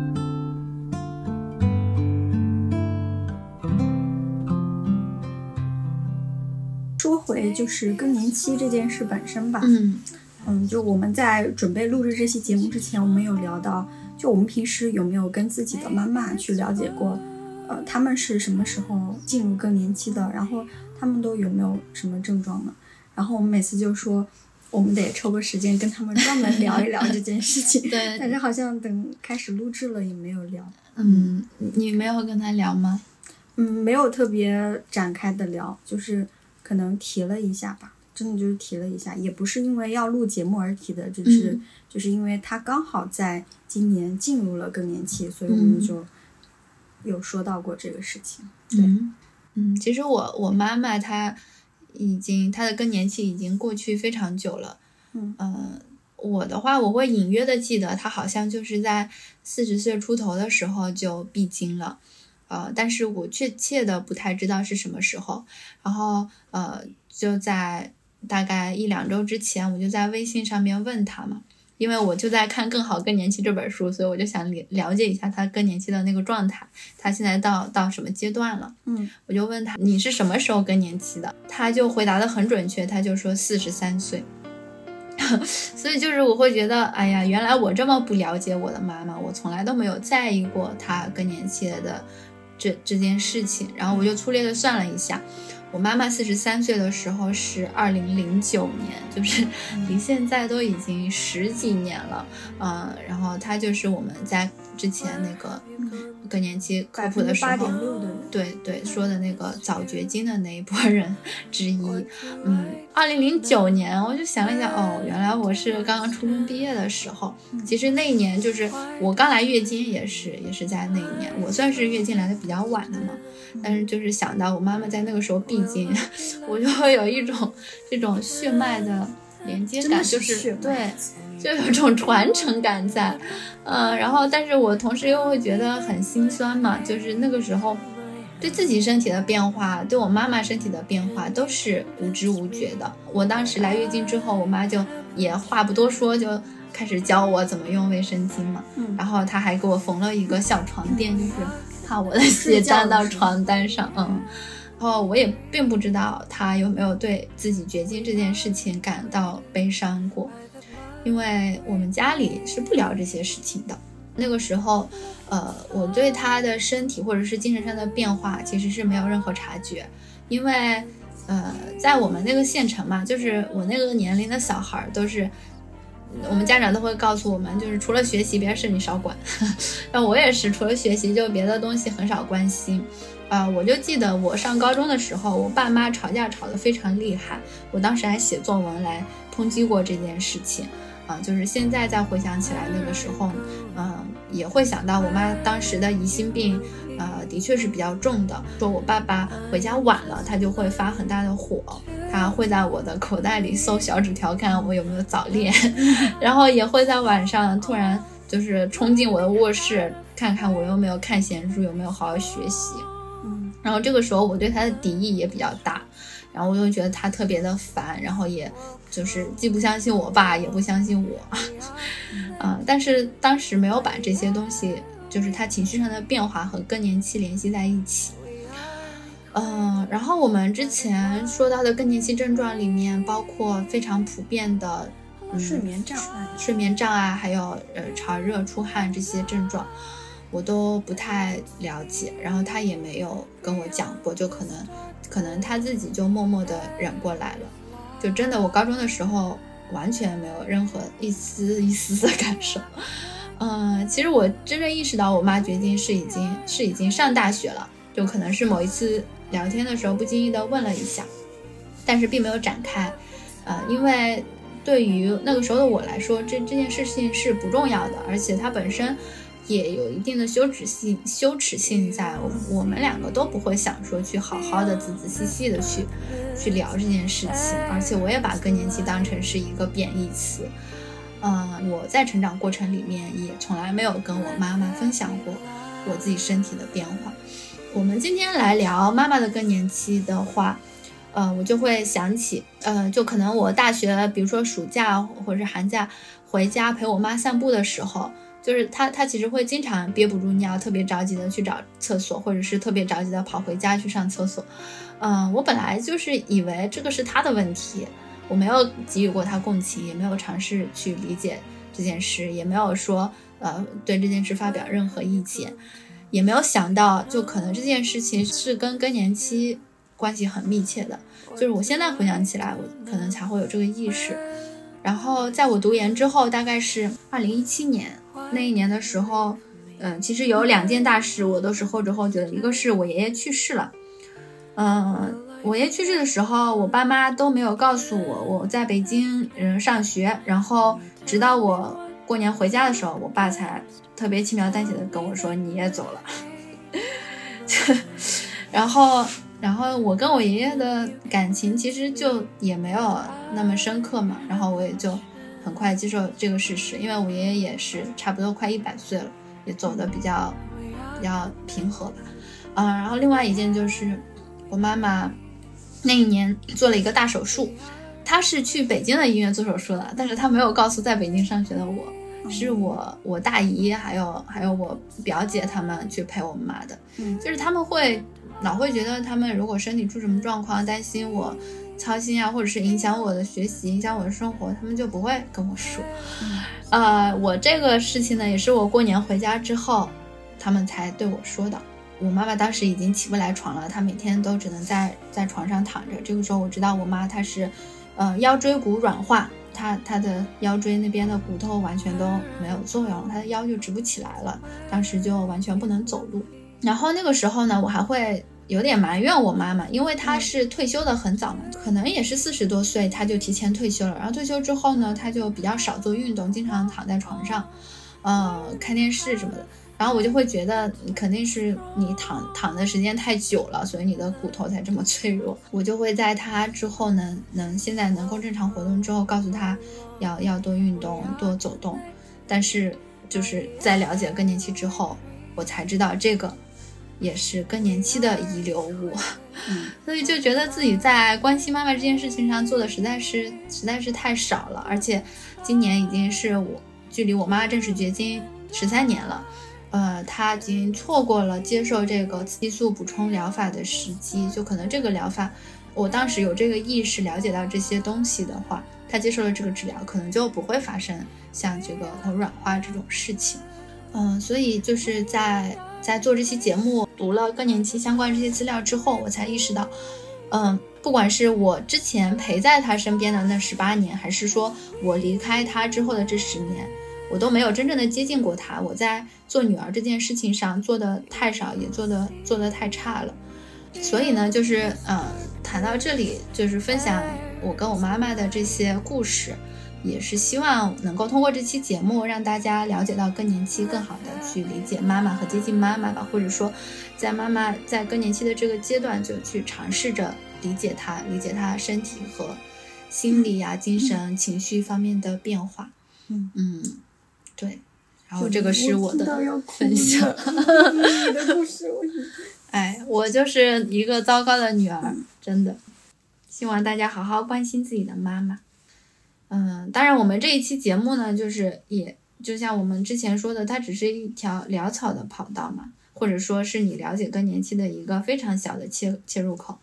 [SPEAKER 7] 说回就是更年期这件事本身吧，
[SPEAKER 6] 嗯
[SPEAKER 7] 嗯，就我们在准备录制这期节目之前，我们有聊到，就我们平时有没有跟自己的妈妈去了解过，呃，他们是什么时候进入更年期的，然后他们都有没有什么症状呢？然后我们每次就说，我们得抽个时间跟他们专门聊一聊这件事情。
[SPEAKER 6] 对，
[SPEAKER 7] 但是好像等开始录制了也没有聊。
[SPEAKER 6] 嗯，你没有跟他聊吗？
[SPEAKER 7] 嗯，没有特别展开的聊，就是。可能提了一下吧，真的就是提了一下，也不是因为要录节目而提的，就是就是因为他刚好在今年进入了更年期，所以我们就有说到过这个事情。对，
[SPEAKER 6] 嗯，其实我我妈妈她已经她的更年期已经过去非常久了。嗯，我的话我会隐约的记得她好像就是在四十岁出头的时候就闭经了。呃，但是我确切的不太知道是什么时候，然后呃，就在大概一两周之前，我就在微信上面问他嘛，因为我就在看《更好更年期》这本书，所以我就想了了解一下他更年期的那个状态，他现在到到什么阶段了？
[SPEAKER 7] 嗯，
[SPEAKER 6] 我就问他你是什么时候更年期的？他就回答的很准确，他就说四十三岁。所以就是我会觉得，哎呀，原来我这么不了解我的妈妈，我从来都没有在意过她更年期的。这这件事情，然后我就粗略的算了一下，我妈妈四十三岁的时候是二零零九年，就是离现在都已经十几年了，嗯，然后她就是我们在之前那个更年期科普的时候，对对说的那个早绝经的那一波人 之一，嗯，二零零九年，我就想了一下，哦，原来我是刚刚初中毕业的时候，其实那一年就是我刚来月经也是也是在那一年，我算是月经来的比较晚的嘛，但是就是想到我妈妈在那个时候闭经，我就会有一种这种血脉的连接感，就是对。就有种传承感在，嗯，然后，但是我同时又会觉得很心酸嘛，就是那个时候，对自己身体的变化，对我妈妈身体的变化都是无知无觉的。我当时来月经之后，我妈就也话不多说，就开始教我怎么用卫生巾嘛，然后她还给我缝了一个小床垫，就是怕我的血沾到床单上，嗯，然后我也并不知道他有没有对自己绝经这件事情感到悲伤过。因为我们家里是不聊这些事情的。那个时候，呃，我对他的身体或者是精神上的变化其实是没有任何察觉。因为，呃，在我们那个县城嘛，就是我那个年龄的小孩都是，我们家长都会告诉我们，就是除了学习，别的事你少管。那我也是，除了学习，就别的东西很少关心。啊，我就记得我上高中的时候，我爸妈吵架吵得非常厉害，我当时还写作文来抨击过这件事情。啊，就是现在再回想起来，那个时候，嗯，也会想到我妈当时的疑心病，呃，的确是比较重的。说我爸爸回家晚了，他就会发很大的火，他会在我的口袋里搜小纸条，看我有没有早恋，然后也会在晚上突然就是冲进我的卧室，看看我有没有看闲书，有没有好好学习。
[SPEAKER 7] 嗯，
[SPEAKER 6] 然后这个时候我对他的敌意也比较大。然后我就觉得他特别的烦，然后也就是既不相信我爸，也不相信我，啊！但是当时没有把这些东西，就是他情绪上的变化和更年期联系在一起。嗯，然后我们之前说到的更年期症状里面，包括非常普遍的
[SPEAKER 7] 睡眠障碍、
[SPEAKER 6] 睡眠障碍，还有呃潮热、出汗这些症状，我都不太了解。然后他也没有跟我讲过，就可能。可能他自己就默默的忍过来了，就真的，我高中的时候完全没有任何一丝一丝的 感受，嗯，其实我真正意识到我妈绝经是已经是已经上大学了，就可能是某一次聊天的时候不经意的问了一下，但是并没有展开，呃，因为对于那个时候的我来说，这这件事情是不重要的，而且它本身也有一定的羞耻性，羞耻性在，我们两个都不会想说去好好的仔仔细细的去去聊这件事情，而且我也把更年期当成是一个贬义词。嗯，我在成长过程里面也从来没有跟我妈妈分享过我自己身体的变化。我们今天来聊妈妈的更年期的话，呃，我就会想起，呃，就可能我大学，比如说暑假或者是寒假回家陪我妈散步的时候，就是他，他其实会经常憋不住尿，特别着急的去找厕所，或者是特别着急的跑回家去上厕所。嗯，我本来就是以为这个是他的问题。我没有给予过他共情，也没有尝试去理解这件事，也没有说呃对这件事发表任何意见，也没有想到就可能这件事情是跟更年期关系很密切的。就是我现在回想起来，我可能才会有这个意识。然后在我读研之后，大概是二零一七年那一年的时候，嗯，其实有两件大事我都是后知后觉的，一个是我爷爷去世了，嗯。我爷去世的时候，我爸妈都没有告诉我我在北京嗯上学，然后直到我过年回家的时候，我爸才特别轻描淡写的跟我说你也走了。然后，然后我跟我爷爷的感情其实就也没有那么深刻嘛，然后我也就很快接受这个事实，因为我爷爷也是差不多快一百岁了，也走的比较比较平和吧。嗯，然后另外一件就是我妈妈。那一年做了一个大手术，她是去北京的医院做手术的，但是她没有告诉在北京上学的我，是我我大姨还有还有我表姐他们去陪我妈的，嗯，就是他们会老会觉得他们如果身体出什么状况，担心我操心啊，或者是影响我的学习，影响我的生活，他们就不会跟我说，呃，我这个事情呢，也是我过年回家之后，他们才对我说的。我妈妈当时已经起不来床了，她每天都只能在在床上躺着。这个时候我知道我妈她是，呃，腰椎骨软化，她她的腰椎那边的骨头完全都没有作用，她的腰就直不起来了，当时就完全不能走路。然后那个时候呢，我还会有点埋怨我妈妈，因为她是退休的很早嘛，可能也是四十多岁，她就提前退休了。然后退休之后呢，她就比较少做运动，经常躺在床上，呃，看电视什么的。然后我就会觉得，肯定是你躺躺的时间太久了，所以你的骨头才这么脆弱。我就会在她之后呢，能现在能够正常活动之后，告诉她要要多运动，多走动。但是就是在了解更年期之后，我才知道这个也是更年期的遗留物。所以就觉得自己在关心妈妈这件事情上做的实在是实在是太少了。而且今年已经是我距离我妈正式绝经十三年了。呃，她已经错过了接受这个激素补充疗法的时机，就可能这个疗法，我当时有这个意识了解到这些东西的话，她接受了这个治疗，可能就不会发生像这个头软化这种事情。嗯，所以就是在在做这期节目，读了更年期相关这些资料之后，我才意识到，嗯，不管是我之前陪在他身边的那十八年，还是说我离开他之后的这十年。我都没有真正的接近过他，我在做女儿这件事情上做的太少，也做的做的太差了，所以呢，就是嗯，谈到这里，就是分享我跟我妈妈的这些故事，也是希望能够通过这期节目让大家了解到更年期，更好的去理解妈妈和接近妈妈吧，或者说，在妈妈在更年期的这个阶段，就去尝试着理解她，理解她身体和心理呀、精神、情绪方面的变化。嗯嗯。对，然后这个是我的分享。
[SPEAKER 7] 你的故事，
[SPEAKER 6] 哎，我就是一个糟糕的女儿，真的。希望大家好好关心自己的妈妈。嗯，当然，我们这一期节目呢，就是也就像我们之前说的，它只是一条潦草的跑道嘛，或者说是你了解更年期的一个非常小的切切入口。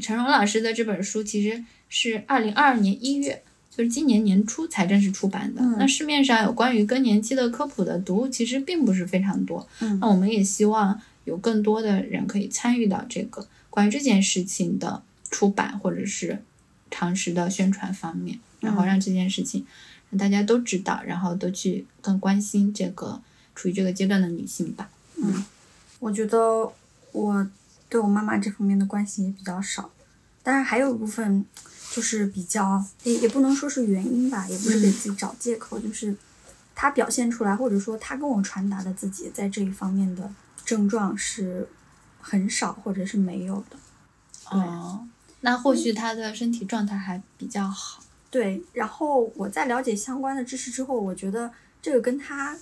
[SPEAKER 6] 陈荣老师的这本书其实是二零二二年一月。就是今年年初才正式出版的。那市面上有关于更年期的科普的读物其实并不是非常多。那我们也希望有更多的人可以参与到这个关于这件事情的出版或者是常识的宣传方面，然后让这件事情让大家都知道，然后都去更关心这个处于这个阶段的女性吧。
[SPEAKER 7] 嗯我觉得我对我妈妈这方面的关心也比较少，当然还有一部分就是比较也也不能说是原因吧，也不是给自己找借口，就是她表现出来或者说她跟我传达的自己在这一方面的症状是很少或者是没有的。对
[SPEAKER 6] 哦，那或许他的身体状态还比较好。
[SPEAKER 7] 对，然后我在了解相关的知识之后，我觉得这个跟他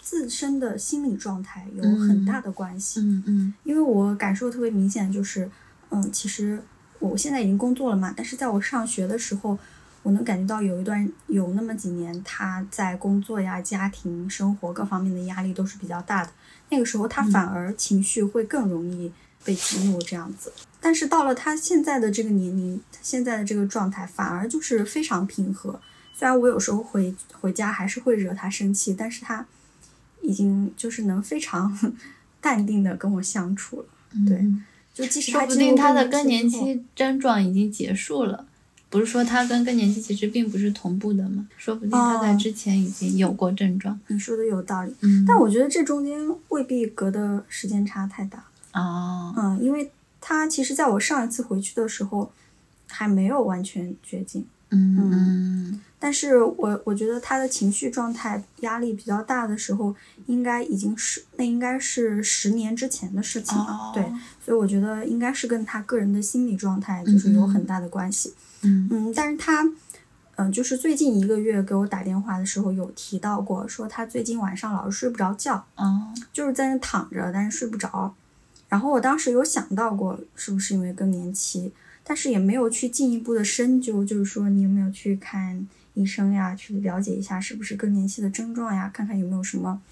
[SPEAKER 7] 自身的心理状态有很大的关系。
[SPEAKER 6] 嗯嗯
[SPEAKER 7] 因为我感受特别明显，就是，嗯，其实我现在已经工作了嘛，但是在我上学的时候，我能感觉到有一段有那么几年，他在工作呀、家庭生活各方面的压力都是比较大的。那个时候，他反而情绪会更容易被激怒这样子。但是到了他现在的这个年龄，他现在的这个状态，反而就是非常平和。虽然我有时候回回家还是会惹他生气，但是他已经就是能非常 淡定的跟我相处了。对
[SPEAKER 6] 嗯
[SPEAKER 7] 就即使他
[SPEAKER 6] 说不定他的更
[SPEAKER 7] 更
[SPEAKER 6] 年期症状已经结束了。不是说他跟更年期其实并不是同步的吗？说不定他在
[SPEAKER 7] 哦
[SPEAKER 6] 之前已经有过症状。
[SPEAKER 7] 你说的有道理，
[SPEAKER 6] 嗯，
[SPEAKER 7] 但我觉得这中间未必隔的时间差太大。
[SPEAKER 6] 哦，
[SPEAKER 7] 嗯，因为他其实在我上一次回去的时候还没有完全绝经，
[SPEAKER 6] 嗯嗯
[SPEAKER 7] 但是我我觉得他的情绪状态压力比较大的时候，应该已经是那应该是十年之前的事情了。
[SPEAKER 6] 哦
[SPEAKER 7] 对，所以我觉得应该是跟他个人的心理状态就是有很大的关系。
[SPEAKER 6] 嗯
[SPEAKER 7] 嗯，但是他，嗯、就是最近一个月给我打电话的时候有提到过，说他最近晚上老是睡不着觉，
[SPEAKER 6] 哦，
[SPEAKER 7] 就是在那躺着，但是睡不着。然后我当时有想到过是不是因为更年期，但是也没有去进一步的深究，就是说你有没有去看医生呀，去了解一下是不是更年期的症状呀，看看有没有什么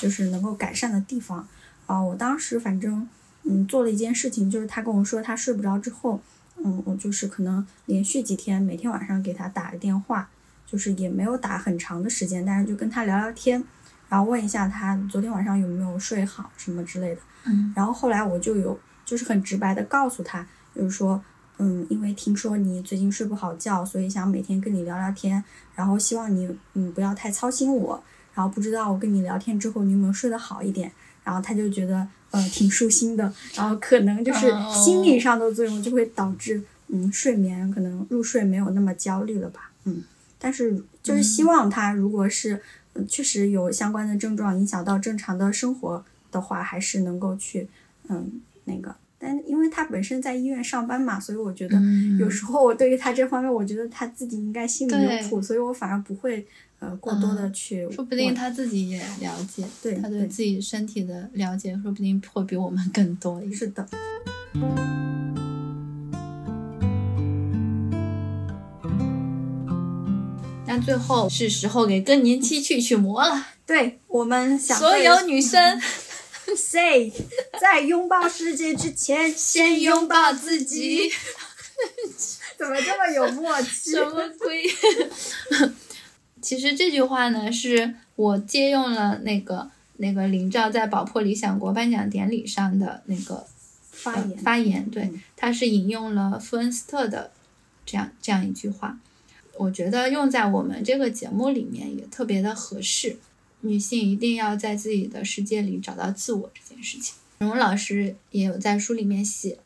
[SPEAKER 7] 就是能够改善的地方。啊，我当时反正嗯做了一件事情，就是他跟我说他睡不着之后，嗯，我就是可能连续几天每天晚上给他打个电话，就是也没有打很长的时间，但是就跟他聊聊天，然后问一下他昨天晚上有没有睡好什么之类的。
[SPEAKER 6] 嗯。
[SPEAKER 7] 然后后来我就有就是很直白的告诉他，就是说，嗯，因为听说你最近睡不好觉，所以想每天跟你聊聊天，然后希望你嗯不要太操心我，然后不知道我跟你聊天之后你有没有睡得好一点，然后他就觉得呃挺舒心的，然后可能就是
[SPEAKER 6] 哦。
[SPEAKER 7] 心理上的作用就会导致嗯睡眠可能入睡没有那么焦虑了吧，嗯，但是就是希望他如果是、呃确实有相关的症状影响到正常的生活的话，还是能够去嗯那个。但因为他本身在医院上班嘛，所以我觉得
[SPEAKER 6] 嗯
[SPEAKER 7] 有时候我对于他这方面，我觉得他自己应该心里
[SPEAKER 6] 对
[SPEAKER 7] 有谱，所以我反而不会呃过多的去问。
[SPEAKER 6] 说不定他自己也了解，
[SPEAKER 7] 对对
[SPEAKER 6] 他对自己身体的了解，说不定会比我们更多。
[SPEAKER 7] 是的，
[SPEAKER 6] 那最后是时候给更年期去去魔了，
[SPEAKER 7] 对我们想
[SPEAKER 6] 所有女生
[SPEAKER 7] say 在拥抱世界之前，
[SPEAKER 6] 先拥抱自己。
[SPEAKER 7] 怎么这么有默契？
[SPEAKER 6] 什么鬼？其实这句话呢，是我借用了那个那个林兆在宝珀理想国颁奖典礼上的那个呃
[SPEAKER 7] 发言
[SPEAKER 6] 发言，对
[SPEAKER 7] 嗯，
[SPEAKER 6] 他是引用了富恩斯特的这样这样一句话，我觉得用在我们这个节目里面也特别的合适。女性一定要在自己的世界里找到自我这件事情。荣老师也有在书里面写，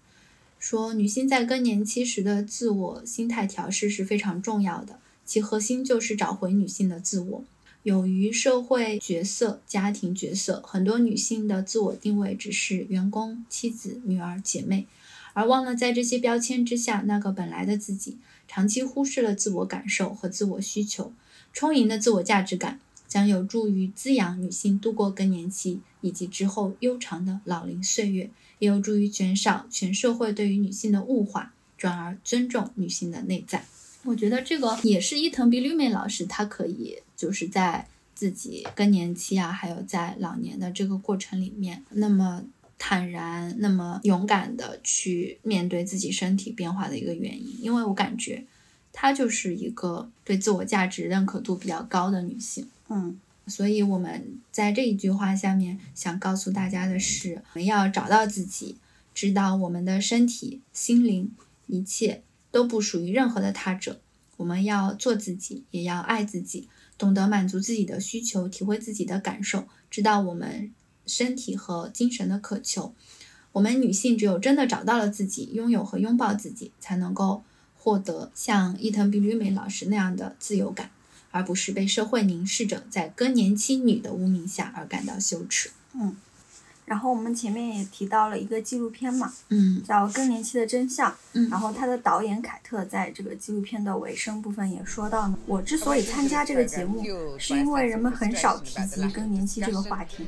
[SPEAKER 6] 说女性在更年期时的自我心态调试是非常重要的，其核心就是找回女性的自我。由于社会角色、家庭角色，很多女性的自我定位只是员工、妻子、女儿、姐妹，而忘了在这些标签之下那个本来的自己，长期忽视了自我感受和自我需求。充盈的自我价值感将有助于滋养女性度过更年期以及之后悠长的老龄岁月，也有助于减少全社会对于女性的物化，转而尊重女性的内在。我觉得这个也是伊藤比吕美老师，她可以就是在自己更年期啊，还有在老年的这个过程里面，那么坦然、那么勇敢的去面对自己身体变化的一个原因。因为我感觉她就是一个对自我价值认可度比较高的女性。
[SPEAKER 7] 嗯
[SPEAKER 6] 所以我们在这一句话下面想告诉大家的是，我们要找到自己，知道我们的身体、心灵一切都不属于任何的他者。我们要做自己，也要爱自己。懂得满足自己的需求，体会自己的感受，知道我们身体和精神的渴求。我们女性只有真的找到了自己，拥有和拥抱自己，才能够获得像伊藤比吕美老师那样的自由感，而不是被社会凝视着在更年期女的污名下而感到羞耻。
[SPEAKER 7] 嗯，然后我们前面也提到了一个纪录片嘛，
[SPEAKER 6] 嗯
[SPEAKER 7] 叫《更年期的真相》。
[SPEAKER 6] 嗯
[SPEAKER 7] 然后他的导演凯特在这个纪录片的尾声部分也说到呢，我之所以参加这个节目，是因为人们很少提及更年期这个话题，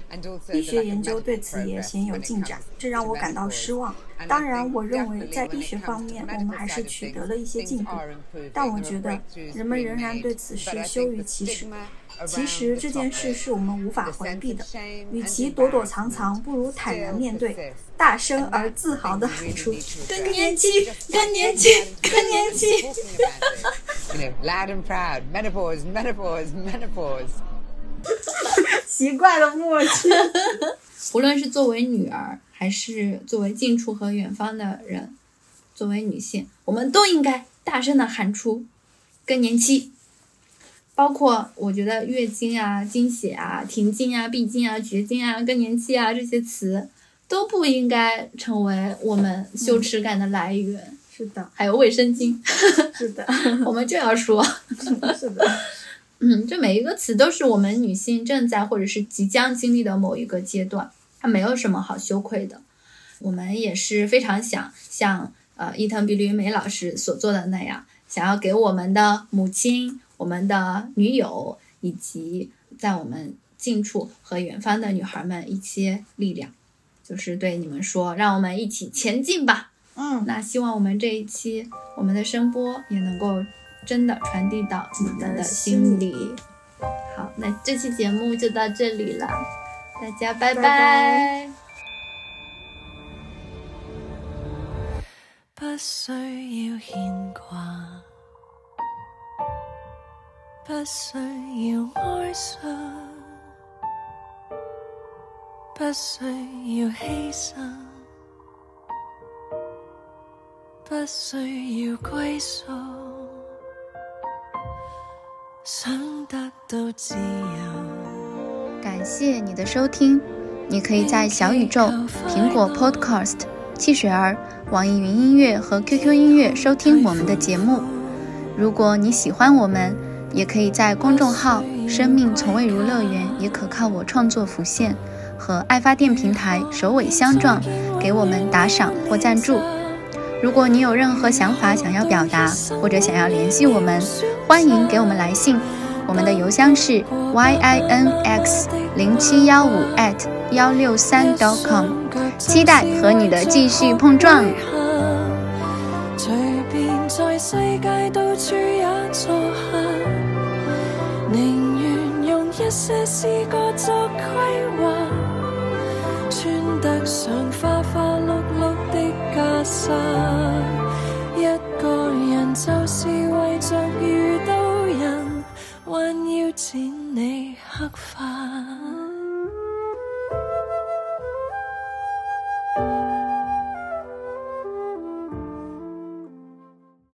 [SPEAKER 7] 医学研究对此也鲜有进展，这让我感到失望。当然，我认为在医学方面我们还是取得了一些进步，但我觉得人们仍然对此事羞于启齿。其实这件事是我们无法回避的，与其躲躲藏藏，不如坦然面对，大声而自豪地喊出：更年期，更年期，更年期
[SPEAKER 8] ！you know, loud and proud. Menopause, menopause, menopause.
[SPEAKER 7] 奇怪的默契。
[SPEAKER 6] 无论是作为女儿，还是作为近处和远方的人，作为女性，我们都应该大声的喊出“更年期”。包括我觉得月经啊、经血啊、停经啊、闭经啊、绝经啊、更年期啊这些词，都不应该成为我们羞耻感的来源。
[SPEAKER 7] 是的，
[SPEAKER 6] 还有卫生巾，
[SPEAKER 7] 是的，
[SPEAKER 6] 我们就要说，
[SPEAKER 7] 是的。
[SPEAKER 6] 嗯，这每一个词都是我们女性正在或者是即将经历的某一个阶段，它没有什么好羞愧的。我们也是非常想像呃伊藤比吕美老师所做的那样，想要给我们的母亲、我们的女友以及在我们近处和远方的女孩们一些力量，就是对你们说，让我们一起前进吧。
[SPEAKER 7] 嗯，
[SPEAKER 6] 那希望我们这一期我们的声波也能够真的传递到你们的心里。好，那这期节目就到这里了，大家拜
[SPEAKER 7] 拜
[SPEAKER 6] 拜
[SPEAKER 7] 拜
[SPEAKER 9] 不需要牵挂，不需要哀伤，不需要牺牲，不需要归宿，想得到自由。
[SPEAKER 5] 感谢你的收听，你可以在小宇宙、苹果 Podcast、汽水儿、网易云音乐和 QQ 音乐收听我们的节目。如果你喜欢我们，也可以在公众号“生命从未如乐园”也可靠我创作浮现和爱发电平台首尾相撞，给我们打赏或赞助。如果你有任何想法想要表达，或者想要联系我们，欢迎给我们来信。我们的邮箱是 y i n x 零七幺五 at 幺六三 dot com，期待和你的继续碰撞。
[SPEAKER 9] 随便在世界到处也坐下，宁愿用一些詩歌作规划，穿得上花花绿绿的袈裟，一个人就是为着遇到人，还要剪你黑发。